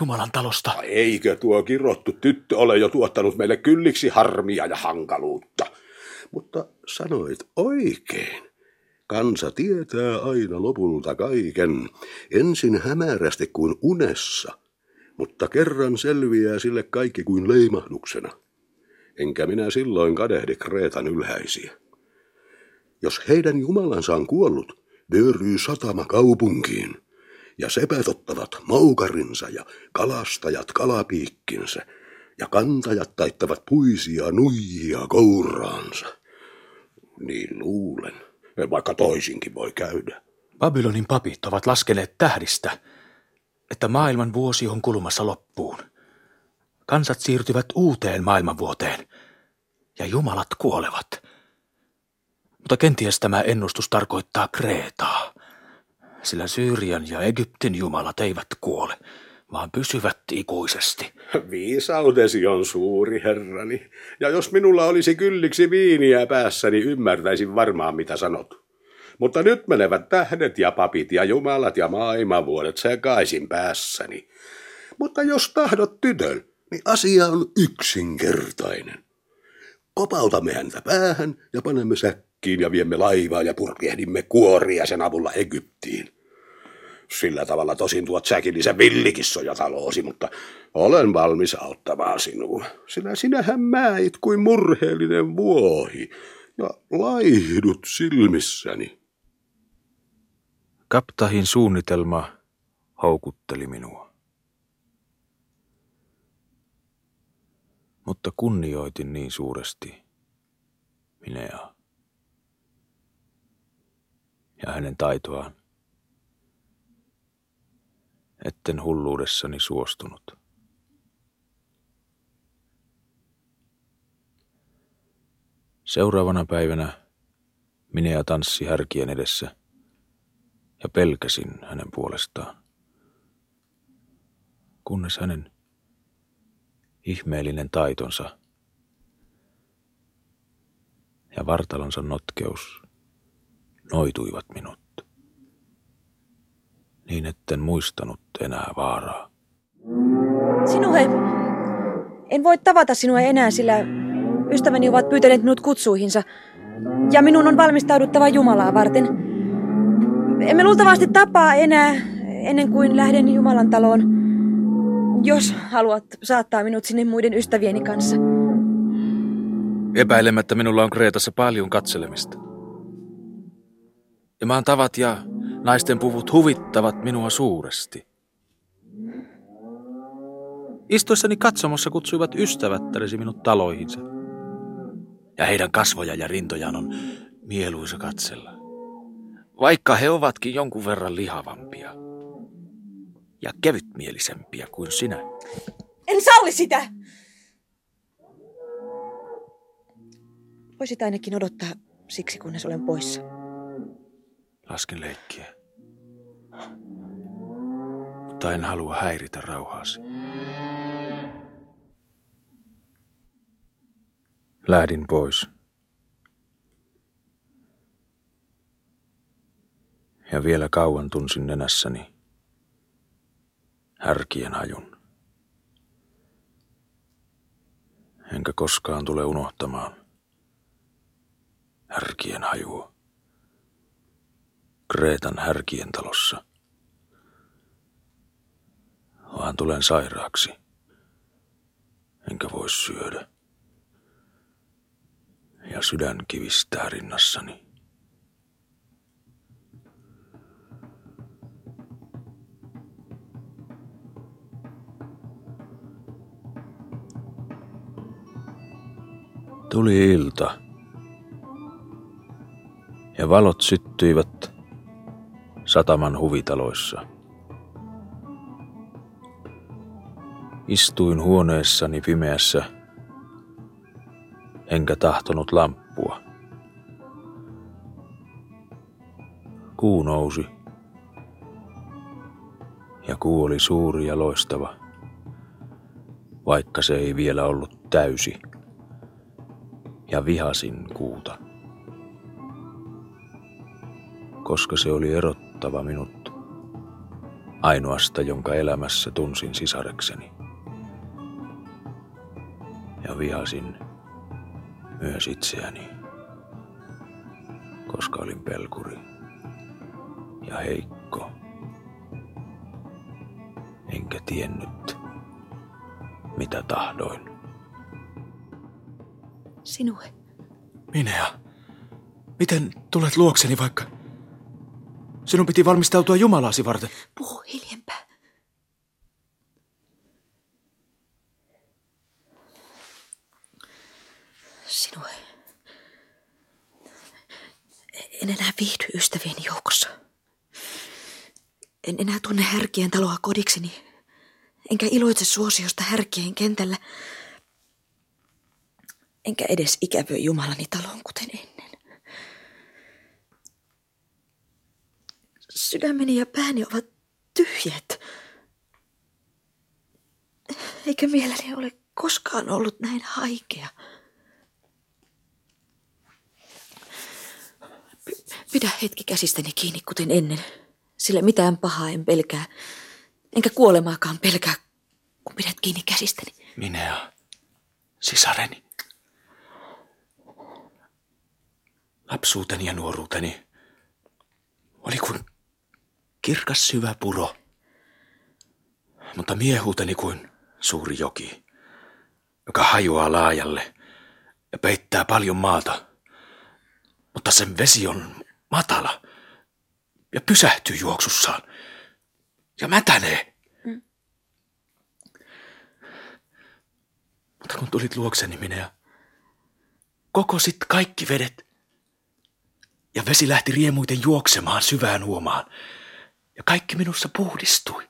Jumalan talosta. Eikö tuo kirottu tyttö ole jo tuottanut meille kylliksi harmia ja hankaluutta? Mutta sanoit oikein. Kansa tietää aina lopulta kaiken, ensin hämärästi kuin unessa, mutta kerran selviää sille kaikki kuin leimahduksena. Enkä minä silloin kadehdi Kreetan ylhäisiä. Jos heidän jumalansa on kuollut, vyöryy satama kaupunkiin, ja sepät ottavat maukarinsa ja kalastajat kalapiikkinsä, ja kantajat taittavat puisia nuijia kouraansa. Niin luulen, vaikka toisinkin voi käydä. Babylonin papit ovat laskeneet tähdistä, että maailman vuosi on kulumassa loppuun. Kansat siirtyvät uuteen maailmanvuoteen ja jumalat kuolevat. Mutta kenties tämä ennustus tarkoittaa Kreetaa, sillä Syyrian ja Egyptin jumalat eivät kuole, vaan pysyvät ikuisesti. Viisautesi on suuri, herrani. Ja jos minulla olisi kylliksi viiniä päässäni, ymmärtäisin varmaan, mitä sanot. Mutta nyt menevät tähdet ja papit ja jumalat ja maailmanvuodet sekaisin päässäni. Mutta jos tahdot tytön, niin asia on yksinkertainen. Kopautamme häntä päähän ja panemme säkkiin ja viemme laivaa ja purjehdimme kuoria sen avulla Egyptiin. Sillä tavalla tosin tuot säkillisen villikissoja taloosi, mutta olen valmis auttamaan sinua, sillä sinähän mäit kuin murheellinen vuohi ja laihdut silmissäni. Kaptahin suunnitelma houkutteli minua. Mutta kunnioitin niin suuresti Minea ja hänen taitoaan, etten hulluudessani suostunut. Seuraavana päivänä Minea tanssi härkien edessä ja pelkäsin hänen puolestaan, kunnes hänen ihmeellinen taitonsa ja vartalonsa notkeus noituivat minut, niin etten muistanut enää vaaraa. Sinuhe, en voi tavata sinua enää, sillä ystäväni ovat pyytäneet minut kutsuihinsa, ja minun on valmistauduttava Jumalaa varten. Emme luultavasti tapaa enää ennen kuin lähden Jumalan taloon, jos haluat saattaa minut sinne muiden ystävieni kanssa. Epäilemättä minulla on Kreetassa paljon katselemista. Ja maan tavat ja naisten puvut huvittavat minua suuresti. Istuessani katsomossa kutsuivat ystävättäresi minut taloihinsa. Ja heidän kasvoja ja rintojaan on mieluisa katsella. Vaikka he ovatkin jonkun verran lihavampia ja kevytmielisempiä kuin sinä. En salli sitä! Voisit ainakin odottaa siksi, kunnes olen poissa. Lasken leikkiä. Mutta en halua häiritä rauhaasi. Lähdin pois. Ja vielä kauan tunsin nenässäni härkien hajun. Enkä koskaan tule unohtamaan härkien hajua. Kreetan härkien talossa. Vaan tulen sairaaksi. Enkä voi syödä. Ja sydän kivistää rinnassani. Tuli ilta. Ja valot syttyivät sataman huvitaloissa. Istuin huoneessani pimeässä, enkä tahtonut lamppua. Kuu nousi. Ja kuu oli suuri ja loistava, vaikka se ei vielä ollut täysi. Ja vihasin kuuta koska se oli erottava minut ainoasta, jonka elämässä tunsin sisarekseni. Ja vihasin myös itseäni, koska olin pelkuri ja heikko. Enkä tiennyt, mitä tahdoin. Sinue. Minä. Miten tulet luokseni vaikka Sinun piti valmistautua Jumalasi varten. Puhu hiljempää. Sinua. En enää viihdy ystävieni joukossa. En enää tunne härkien taloa kodikseni, enkä iloitse suosiosta härkien kentällä, enkä edes ikävöi Jumalani talon kuten ennen. Sydämeni ja pääni ovat tyhjät. Eikä mieleni ole koskaan ollut näin haikea. Pidä hetki käsistäni kiinni kuten ennen, sillä mitään pahaa en pelkää, enkä kuolemaakaan pelkää, kun pidät kiinni käsistäni. Minea, sisareni. Lapsuuteni ja nuoruuteni oli kuin kirkas syvä puro, mutta miehuuteni kuin suuri joki, joka hajoaa laajalle ja peittää paljon maata, mutta sen vesi on matala ja pysähtyy juoksussaan ja mätänee. Mutta kun tulit luokseni minä, kokosit kaikki vedet ja vesi lähti riemuiten juoksemaan syvään huomaan ja kaikki minussa puhdistui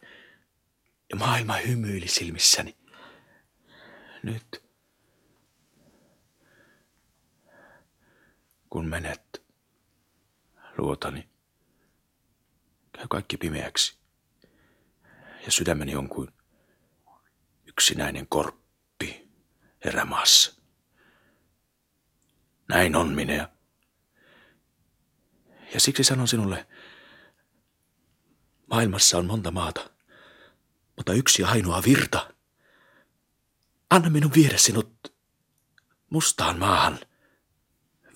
ja maailma hymyili silmissäni. Nyt, kun menet, luotani, käy kaikki pimeäksi. Ja sydämeni on kuin yksinäinen korppi erämaassa. Näin on minä. Ja siksi sanon sinulle, maailmassa on monta maata, mutta yksi ainoa virta. Anna minun viedä sinut mustaan maahan,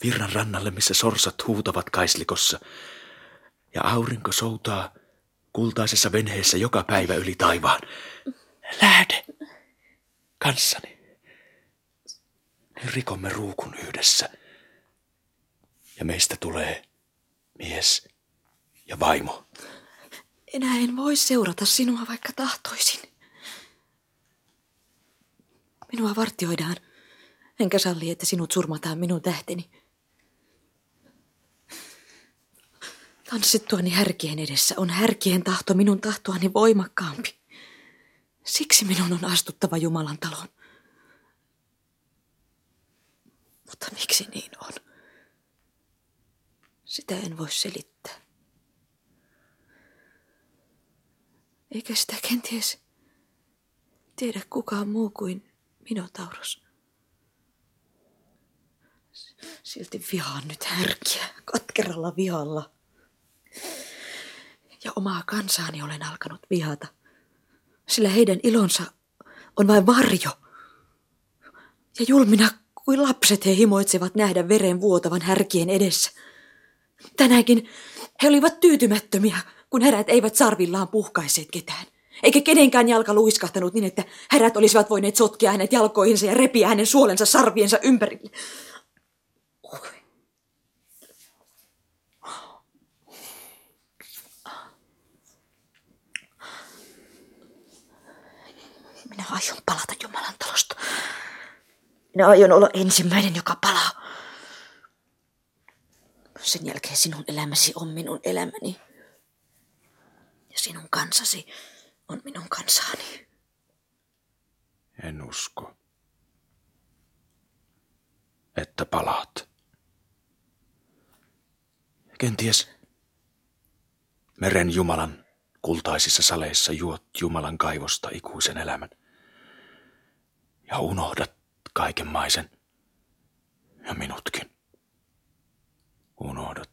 virran rannalle, missä sorsat huutavat kaislikossa, ja aurinko soutaa kultaisessa venheessä joka päivä yli taivaan. Lähde kanssani. Rikomme ruukun yhdessä. Ja meistä tulee mies ja vaimo. Enää en voi seurata sinua, vaikka tahtoisin. Minua vartioidaan, enkä salli, että sinut surmataan minun tähteni. Tanssittuani härkien edessä on härkien tahto minun tahtoani voimakkaampi. Siksi minun on astuttava Jumalan talon. Mutta miksi niin on? Sitä en voi selittää. Eikä sitä kenties tiedä kukaan muu kuin Minotaurus. Silti vihaan nyt härkiä katkeralla vihalla. Ja omaa kansaani olen alkanut vihata, sillä heidän ilonsa on vain varjo. Ja julmina kuin lapset he himoitsevat nähdä veren vuotavan härkien edessä. Tänäänkin he olivat tyytymättömiä, kun härät eivät sarvillaan puhkaiseet ketään. Eikä kenenkään jalka luiskahtanut niin, että härät olisivat voineet sotkea hänet jalkoihinsa ja repiä hänen suolensa sarviensa ympärille. Minä aion palata Jumalan talosta. Minä aion olla ensimmäinen, joka palaa. Sen jälkeen sinun elämäsi on minun elämäni. Ja sinun kansasi on minun kansaani. En usko, että palaat. Kenties meren Jumalan kultaisissa saleissa juot Jumalan kaivosta ikuisen elämän ja unohdat kaikenmaisen ja minutkin. Unohdat.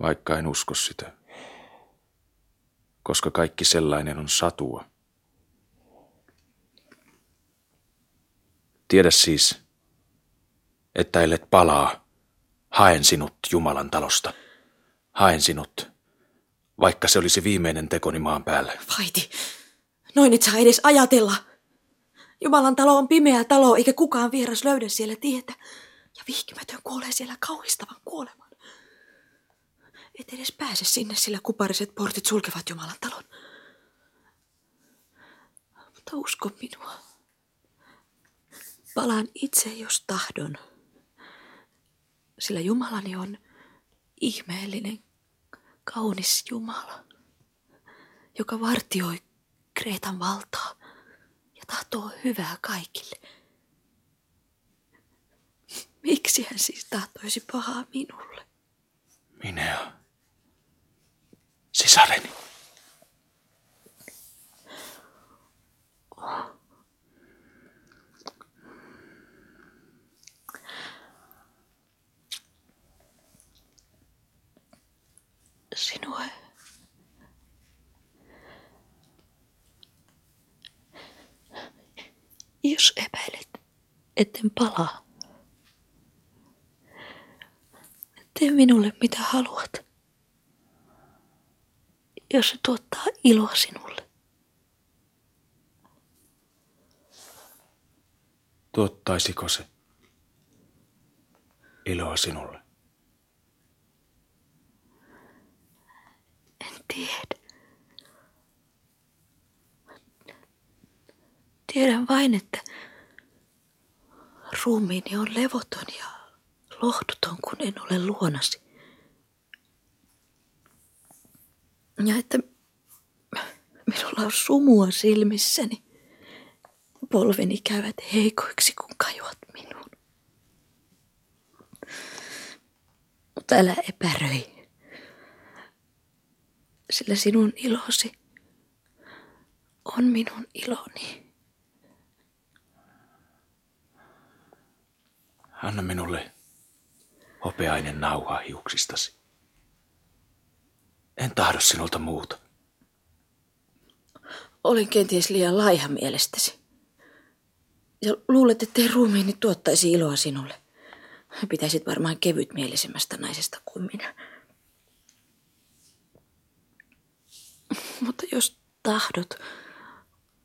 Vaikka en usko sitä koska kaikki sellainen on satua. Tiedä siis, että ellet palaa, haen sinut Jumalan talosta. Haen sinut, vaikka se olisi viimeinen tekoni maan päällä. Vaiti, noin et saa edes ajatella. Jumalan talo on pimeä talo, eikä kukaan vieras löydä siellä tietä. Ja vihkimätön kuolee siellä kauhistavan kuoleman. Et edes pääse sinne, sillä kupariset portit sulkevat Jumalan talon. Mutta usko minua. Palaan itse, jos tahdon. Sillä Jumalani on ihmeellinen, kaunis Jumala, joka vartioi Kreetan valtaa ja tahtoo hyvää kaikille. Miksi hän siis tahtoisi pahaa minulle? Minä. Sisareni. Sinua. Jos epäilet, etten palaa, tee minulle mitä haluat. Jos se tuottaa iloa sinulle. Tuottaisiko se iloa sinulle? En tiedä. Tiedän vain, että ruumiini on levoton ja lohduton, kun en ole luonasi. Ja että minulla on sumua silmissäni. Polveni käyvät heikoiksi, kun kajoat minuun. Mutta älä epäröi, sillä sinun ilosi on minun iloni. Anna minulle hopeainen nauha hiuksistasi. En tahdo sinulta muuta. Olen kenties liian laiha mielestäsi. Ja luulet, ettei ruumiini tuottaisi iloa sinulle. Pitäisit varmaan kevyt mielisemmästä naisesta kuin minä. Mutta jos tahdot,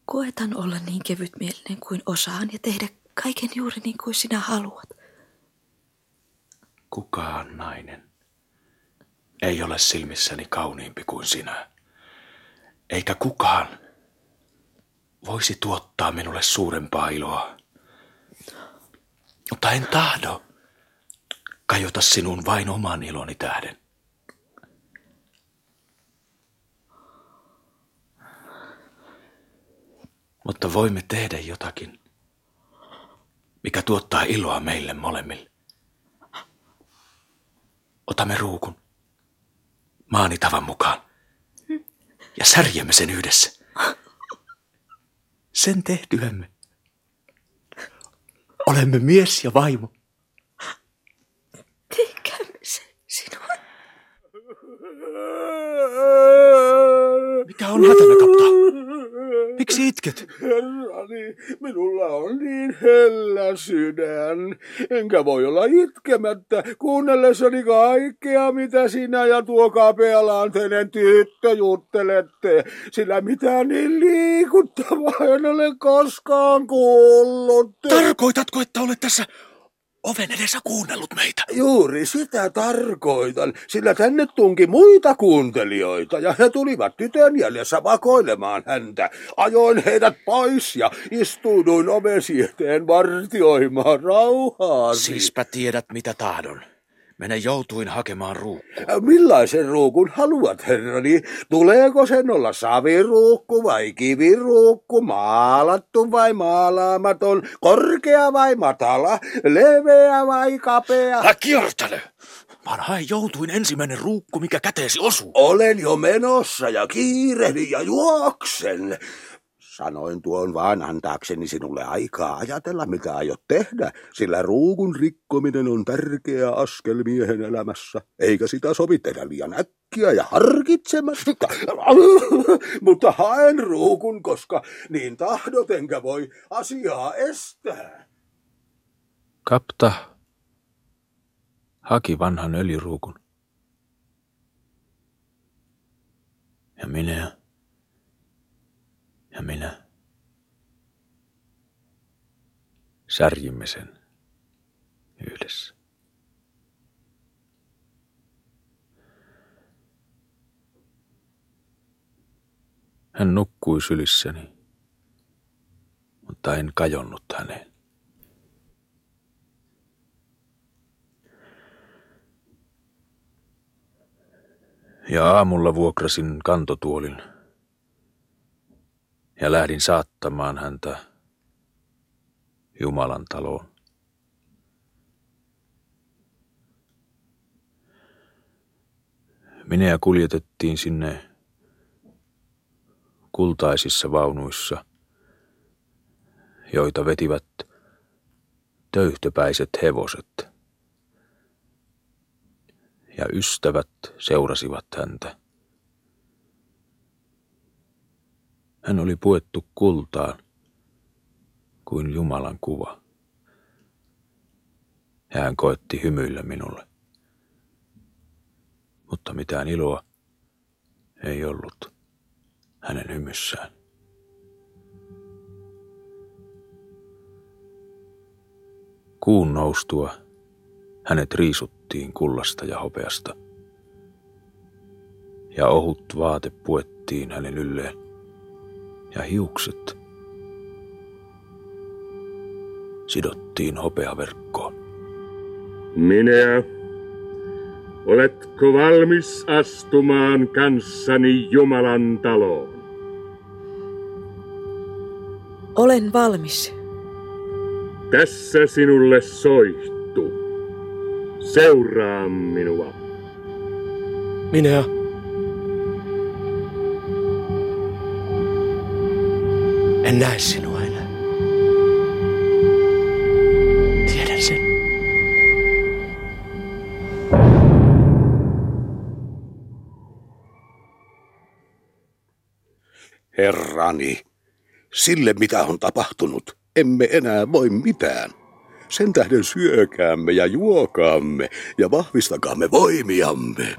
koetan olla niin kevytmielinen kuin osaan ja tehdä kaiken juuri niin kuin sinä haluat. Kukaan nainen ei ole silmissäni kauniimpi kuin sinä. Eikä kukaan voisi tuottaa minulle suurempaa iloa. Mutta en tahdo kajota sinun vain oman iloni tähden. Mutta voimme tehdä jotakin, mikä tuottaa iloa meille molemmille. Otamme ruukun maanitavan mukaan ja särjemme sen yhdessä. Sen tehtyämme. Olemme mies ja vaimo. Tehkäämme se sinua. Mikä on hätänä? Miksi itket? Herrani, minulla on niin hellä sydän. Enkä voi olla itkemättä kuunnellessani kaikkea, mitä sinä ja tuo kapealanteinen tyttö juttelette. Sillä mitään niin liikuttavaa en ole koskaan kuullut. Tarkoitatko, että olet tässä oven edessä kuunnellut meitä? Juuri sitä tarkoitan, sillä tänne tunki muita kuuntelijoita ja he tulivat tytön jäljessä vakoilemaan häntä. Ajoin heidät pois ja istuuduin ovesieteen vartioimaan rauhaa. Siispä tiedät mitä tahdon. Minä joutuin hakemaan ruukku. Millaisen ruukun haluat, herrani? Tuleeko sen olla saviruukku vai kiviruukku, maalattu vai maalaamaton, korkea vai matala, leveä vai kapea? Älä kiertele! Vanha joutuin ensimmäinen ruukku, mikä käteesi osuu. Olen jo menossa ja kiirehdin ja juoksen. Sanoin tuon vaan antaakseni sinulle aikaa ajatella, mitä aiot tehdä, sillä ruukun rikkominen on tärkeä askel miehen elämässä, eikä sitä sovi tehdä liian äkkiä ja harkitsematta. Mutta haen ruukun, koska niin tahdot enkä voi asiaa estää. Kapta haki vanhan öljyruukun. Ja minä ja minä. Särjimme sen yhdessä. Hän nukkui sylissäni, mutta en kajonnut häneen. Ja aamulla vuokrasin kantotuolin – ja lähdin saattamaan häntä Jumalan taloon. Minä kuljetettiin sinne kultaisissa vaunuissa, joita vetivät töyhtöpäiset hevoset. Ja ystävät seurasivat häntä. Hän oli puettu kultaan kuin Jumalan kuva. Hän koetti hymyillä minulle. Mutta mitään iloa ei ollut hänen hymyssään. Kuun noustua hänet riisuttiin kullasta ja hopeasta. Ja ohut vaate puettiin hänen ylleen. Ja hiukset sidottiin hopeaverkkoon. Minä, oletko valmis astumaan kanssani Jumalan taloon? Olen valmis. Tässä sinulle soihtu. Seuraa minua. Minä. En näe sinua enää. Tiedän sen. Herrani, sille mitä on tapahtunut, emme enää voi mitään. Sen tähden syökäämme ja juokaamme ja vahvistakaamme voimiamme.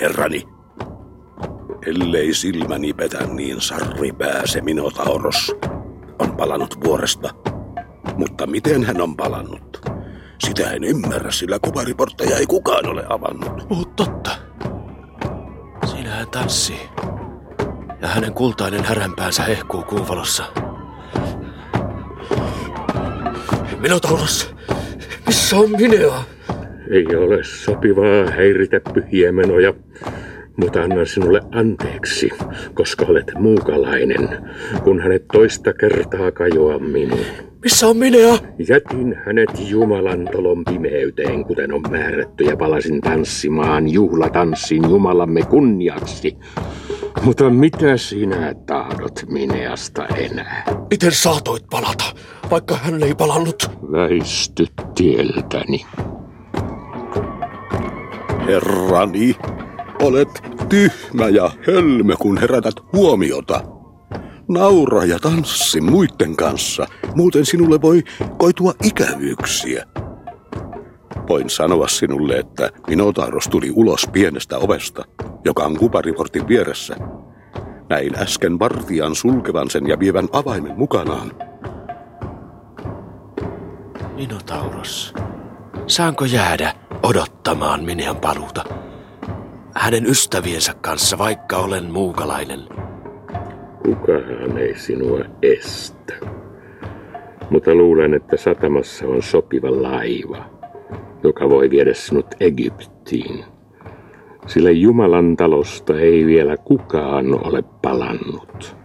Herrani, ellei silmäni petä, niin sarvi pääse Minotauros on palannut vuoresta. Mutta miten hän on palannut? Sitä en ymmärrä, sillä kupariportteja ei kukaan ole avannut. Oh, totta. Siinä hän tanssii. Ja hänen kultainen häränpäänsä hehkuu kuuvalossa. Minotauros, missä on Minea? Ei ole sopivaa häiritä pyhiä menoja, mutta annan sinulle anteeksi, koska olet muukalainen, kun hänet toista kertaa kajoa minuun. Missä on Minea? Jätin hänet Jumalan talon pimeyteen, kuten on määrätty, ja palasin tanssimaan juhlatanssin Jumalamme kunniaksi. Mutta mitä sinä tahdot Mineasta enää? Miten saatoit palata, vaikka hän ei palannut? Väisty tieltäni. Herrani, olet tyhmä ja hölmö, kun herätät huomiota. Naura ja tanssi muiden kanssa, muuten sinulle voi koitua ikävyyksiä. Voin sanoa sinulle, että Minotauros tuli ulos pienestä ovesta, joka on kupariportin vieressä. Näin äsken vartijan sulkevan sen ja vievän avaimen mukanaan. Minotauros, saanko jäädä odottamaan Minean paluuta? Hänen ystäviensä kanssa, vaikka olen muukalainen. Kukaan ei sinua estä. Mutta luulen, että satamassa on sopiva laiva, joka voi viedä sinut Egyptiin. Sillä Jumalan talosta ei vielä kukaan ole palannut.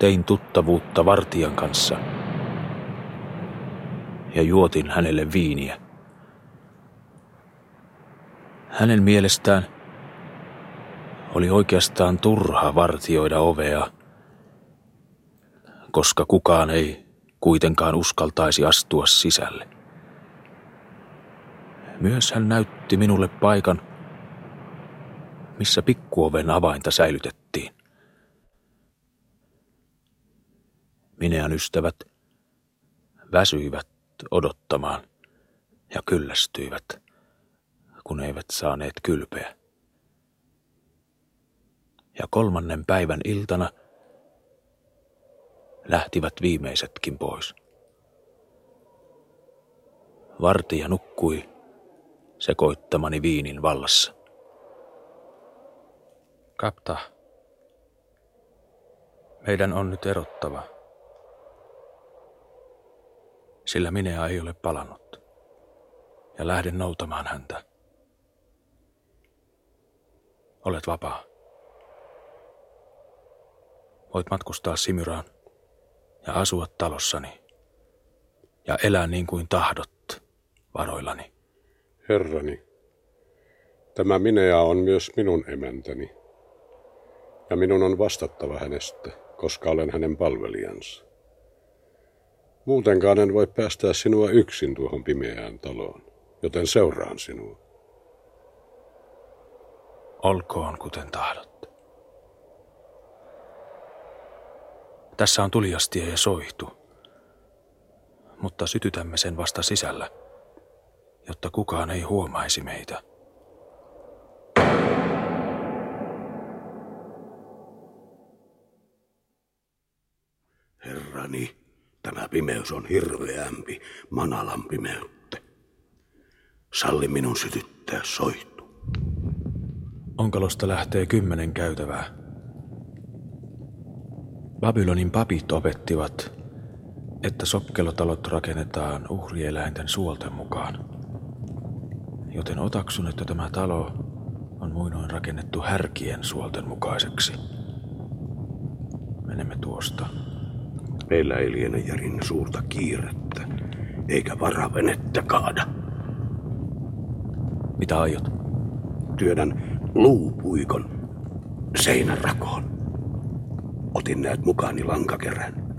Tein tuttavuutta vartijan kanssa ja juotin hänelle viiniä. Hänen mielestään oli oikeastaan turha vartioida ovea, koska kukaan ei kuitenkaan uskaltaisi astua sisälle. Myös hän näytti minulle paikan, missä pikkuoven avainta säilytettiin. Minean ystävät väsyivät odottamaan ja kyllästyivät, kun eivät saaneet kylpeä. Ja kolmannen päivän iltana lähtivät viimeisetkin pois. Vartija nukkui sekoittamani viinin vallassa. Kapta, meidän on nyt erottava, sillä minä ei ole palannut, ja lähden noutamaan häntä. Olet vapaa. Voit matkustaa Simyraan ja asua talossani ja elää niin kuin tahdot varoillani. Herrani, tämä Minea on myös minun emäntäni, ja minun on vastattava hänestä, koska olen hänen palvelijansa. Muutenkaan en voi päästää sinua yksin tuohon pimeään taloon, joten seuraan sinua. Olkoon kuten tahdot. Tässä on tuliastie ja soihtu, mutta sytytämme sen vasta sisällä, jotta kukaan ei huomaisi meitä. Herrani, tämä pimeys on hirveämpi manalan pimeyttä. Salli minun sytyttää soihtu. Onkalosta lähtee kymmenen käytävää. Babylonin papit opettivat, että sokkelotalot rakennetaan uhrieläinten suolten mukaan. Joten otaksun, että tämä talo on muinoin rakennettu härkien suolten mukaiseksi. Menemme tuosta. Meillä ei liene järin suurta kiirettä, eikä varavenettä kaada. Mitä aiot? Työdän luupuikon seinärakoon. Otin näet mukaani lankakerän.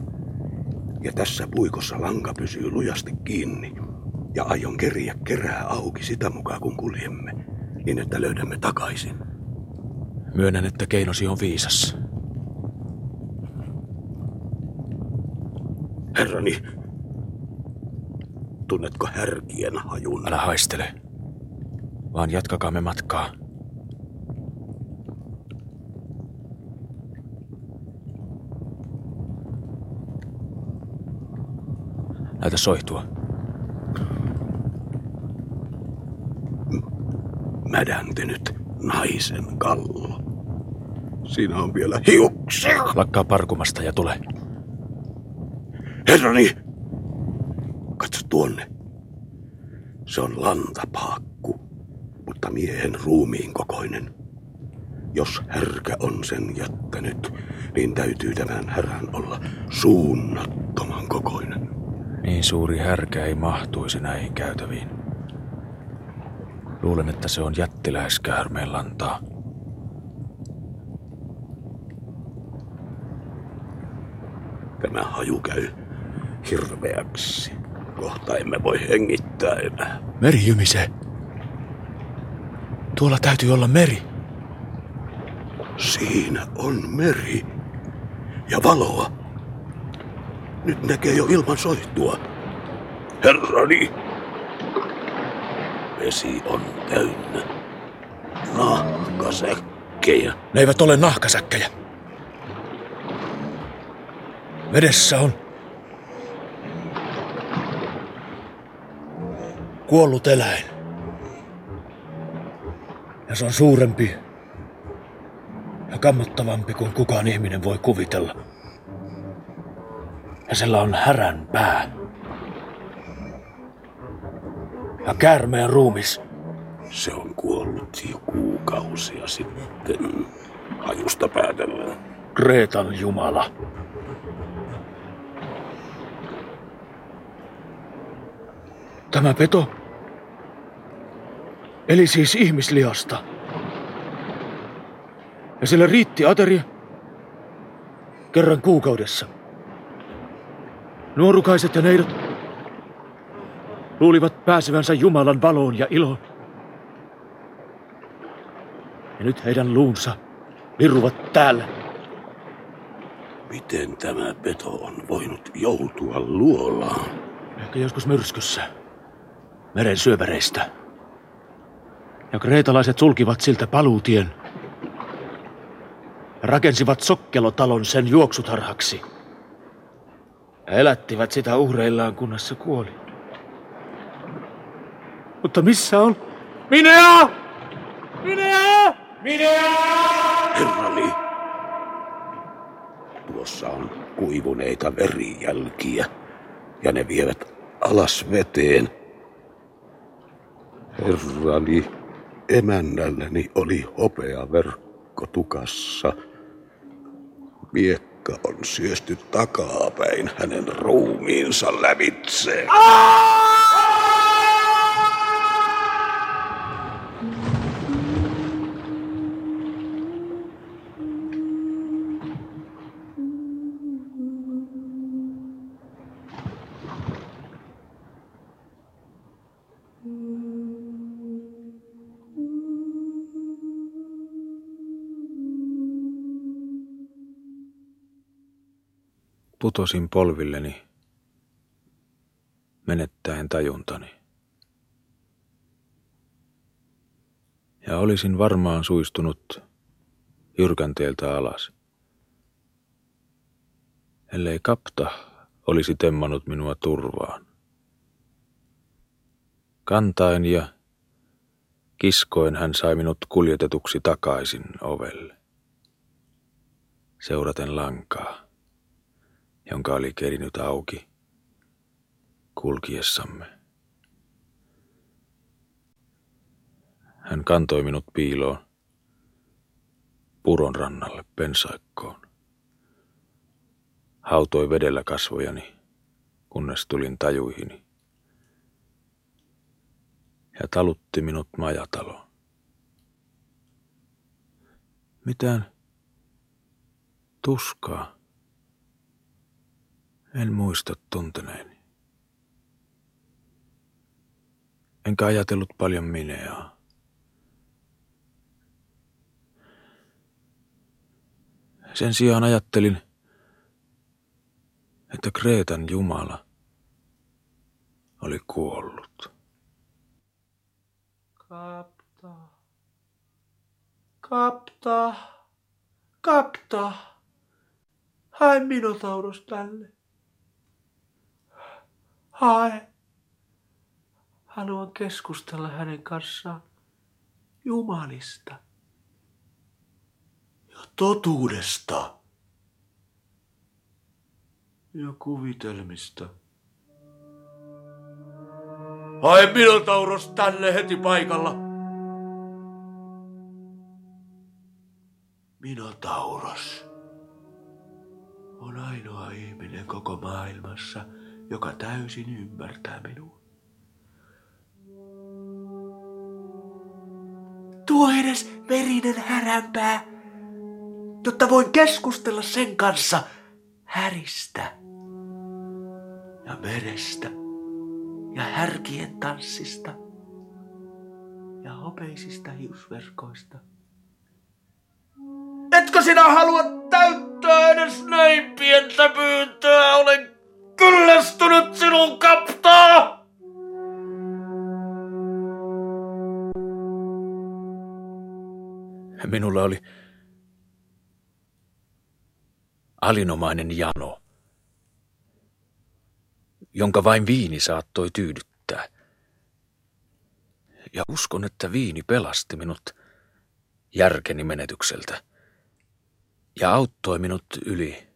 Ja tässä puikossa lanka pysyy lujasti kiinni. Ja aion keriä kerää auki sitä mukaan kun kuljemme, niin että löydämme takaisin. Myönnän, että keinosi on viisas. Herrani, tunnetko härkien hajun? Älä haistele, vaan jatkakaamme matkaa. Näytä soihtua. Mädäntynyt naisen kallo. Siinä on vielä hiuksia. Lakkaa parkumasta ja tule. Herrani, katso tuonne. Se on lantapaakku, mutta miehen ruumiin kokoinen. Jos härkä on sen jättänyt, niin täytyy tämän härän olla suunnattoman kokoinen. Niin suuri härkä ei mahtuisi näihin käytäviin. Luulen, että se on jättiläiskäärmeen lantaa. Tämä haju käy hirveäksi. Kohta emme voi hengittää enää. Meri jymisee. Tuolla täytyy olla meri. Siinä on meri. Ja valoa. Nyt näkee jo ilman soihtua. Herrani! Vesi on täynnä. Nahkasäkkejä. Ne eivät ole nahkasäkkejä. Vedessä on kuollut eläin. Ja se on suurempi ja kammottavampi kuin kukaan ihminen voi kuvitella. Ja sillä on härän pää. Ja käärmeen ruumis. Se on kuollut jo kuukausia sitten. Hajusta päätellään. Kreetan jumala. Tämä peto eli siis ihmislihasta. Ja sillä riitti ateria kerran kuukaudessa. Nuorukaiset ja neidot luulivat pääsevänsä Jumalan valoon ja iloon. Ja nyt heidän luunsa viruvat täällä. Miten tämä peto on voinut joutua luolaan? Ehkä joskus myrskyssä. Meren syöväreistä. Ja kreetalaiset sulkivat siltä paluutien. Rakensivat sokkelotalon sen juoksutarhaksi. ja elättivät sitä uhreillaan, kunnes se kuoli. Mutta missä on? Minea! Minea! Minea! Herrani, tuossa on kuivuneita verijälkiä ja ne vievät alas veteen. Herrani, emännälläni oli hopea verkko tukassa. Miekka on syösty takapäin hänen ruumiinsa lävitse. Putosin polvilleni, menettäen tajuntani. Ja olisin varmaan suistunut jyrkänteeltä alas. Ellei kapta olisi temmannut minua turvaan. Kantaen ja kiskoen hän sai minut kuljetetuksi takaisin ovelle. Seuraten lankaa jonka oli kerinyt auki kulkiessamme. Hän kantoi minut piiloon puron rannalle pensaikkoon. Hautoi vedellä kasvojani, kunnes tulin tajuihini. Ja talutti minut majataloon. Mitään tuskaa en muista tunteneeni. Enkä ajatellut paljon mineaa. Sen sijaan ajattelin, että Kreetan Jumala oli kuollut. Kapta. Kapta. Kapta. Hae Minotaurus tälle. Hae. Haluan keskustella hänen kanssaan Jumalista ja totuudesta ja kuvitelmista. Hae Minotaurus tänne heti paikalla. Minotaurus on ainoa ihminen koko maailmassa, joka täysin ymmärtää minua. Tuo edes verinen häränpää, jotta voin keskustella sen kanssa häristä ja merestä ja härkien tanssista ja hopeisista hiusverkoista. Etkö sinä halua täyttää edes näin pientä Minulla oli alinomainen jano, jonka vain viini saattoi tyydyttää. Ja uskon, että viini pelasti minut järkeni menetykseltä ja auttoi minut yli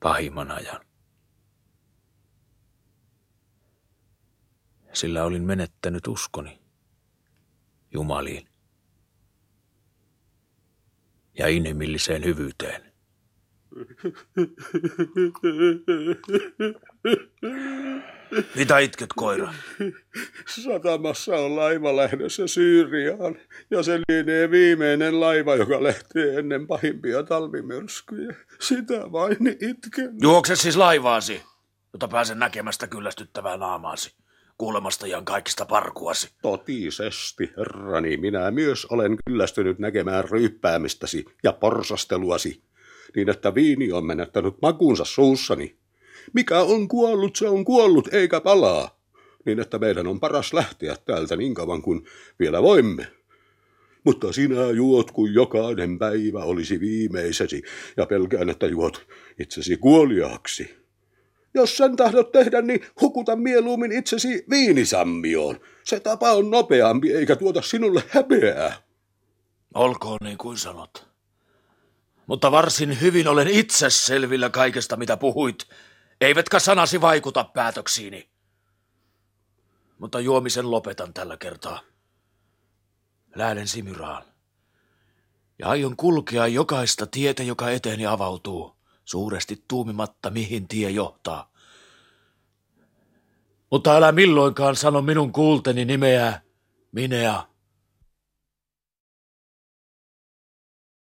pahimman ajan. Sillä olin menettänyt uskoni Jumaliin ja inhimilliseen hyvyyteen. Mitä itket, koira? Satamassa on laiva lähdössä Syyriaan, ja se lienee viimeinen laiva, joka lähtee ennen pahimpia talvimyrskyjä. Sitä vain itken. Juokse siis laivaasi, jota pääsen näkemästä kyllästyttävää naamaasi, kuulemasta ihan kaikista parkuasi. Totisesti, herrani, minä myös olen kyllästynyt näkemään ryyppäämistäsi ja porsasteluasi, niin että viini on menettänyt makunsa suussani. Mikä on kuollut, se on kuollut, eikä palaa. Niin että meidän on paras lähteä täältä niin kauan kuin vielä voimme. mutta sinä juot kuin jokainen päivä olisi viimeisesi ja pelkään, että juot itsesi kuoliaaksi. Jos sen tahdot tehdä, niin hukuta mieluummin itsesi viinisammioon. Se tapa on nopeampi eikä tuota sinulle häpeää. Olkoon niin kuin sanot. Mutta varsin hyvin olen itse selvillä kaikesta, mitä puhuit, eivätkä sanasi vaikuta päätöksiini. Mutta juomisen lopetan tällä kertaa. Lähden Simyraan. Ja aion kulkea jokaista tietä, joka eteeni avautuu, suuresti tuumimatta, mihin tie johtaa. Mutta älä milloinkaan sano minun kuulteni nimeä Minea.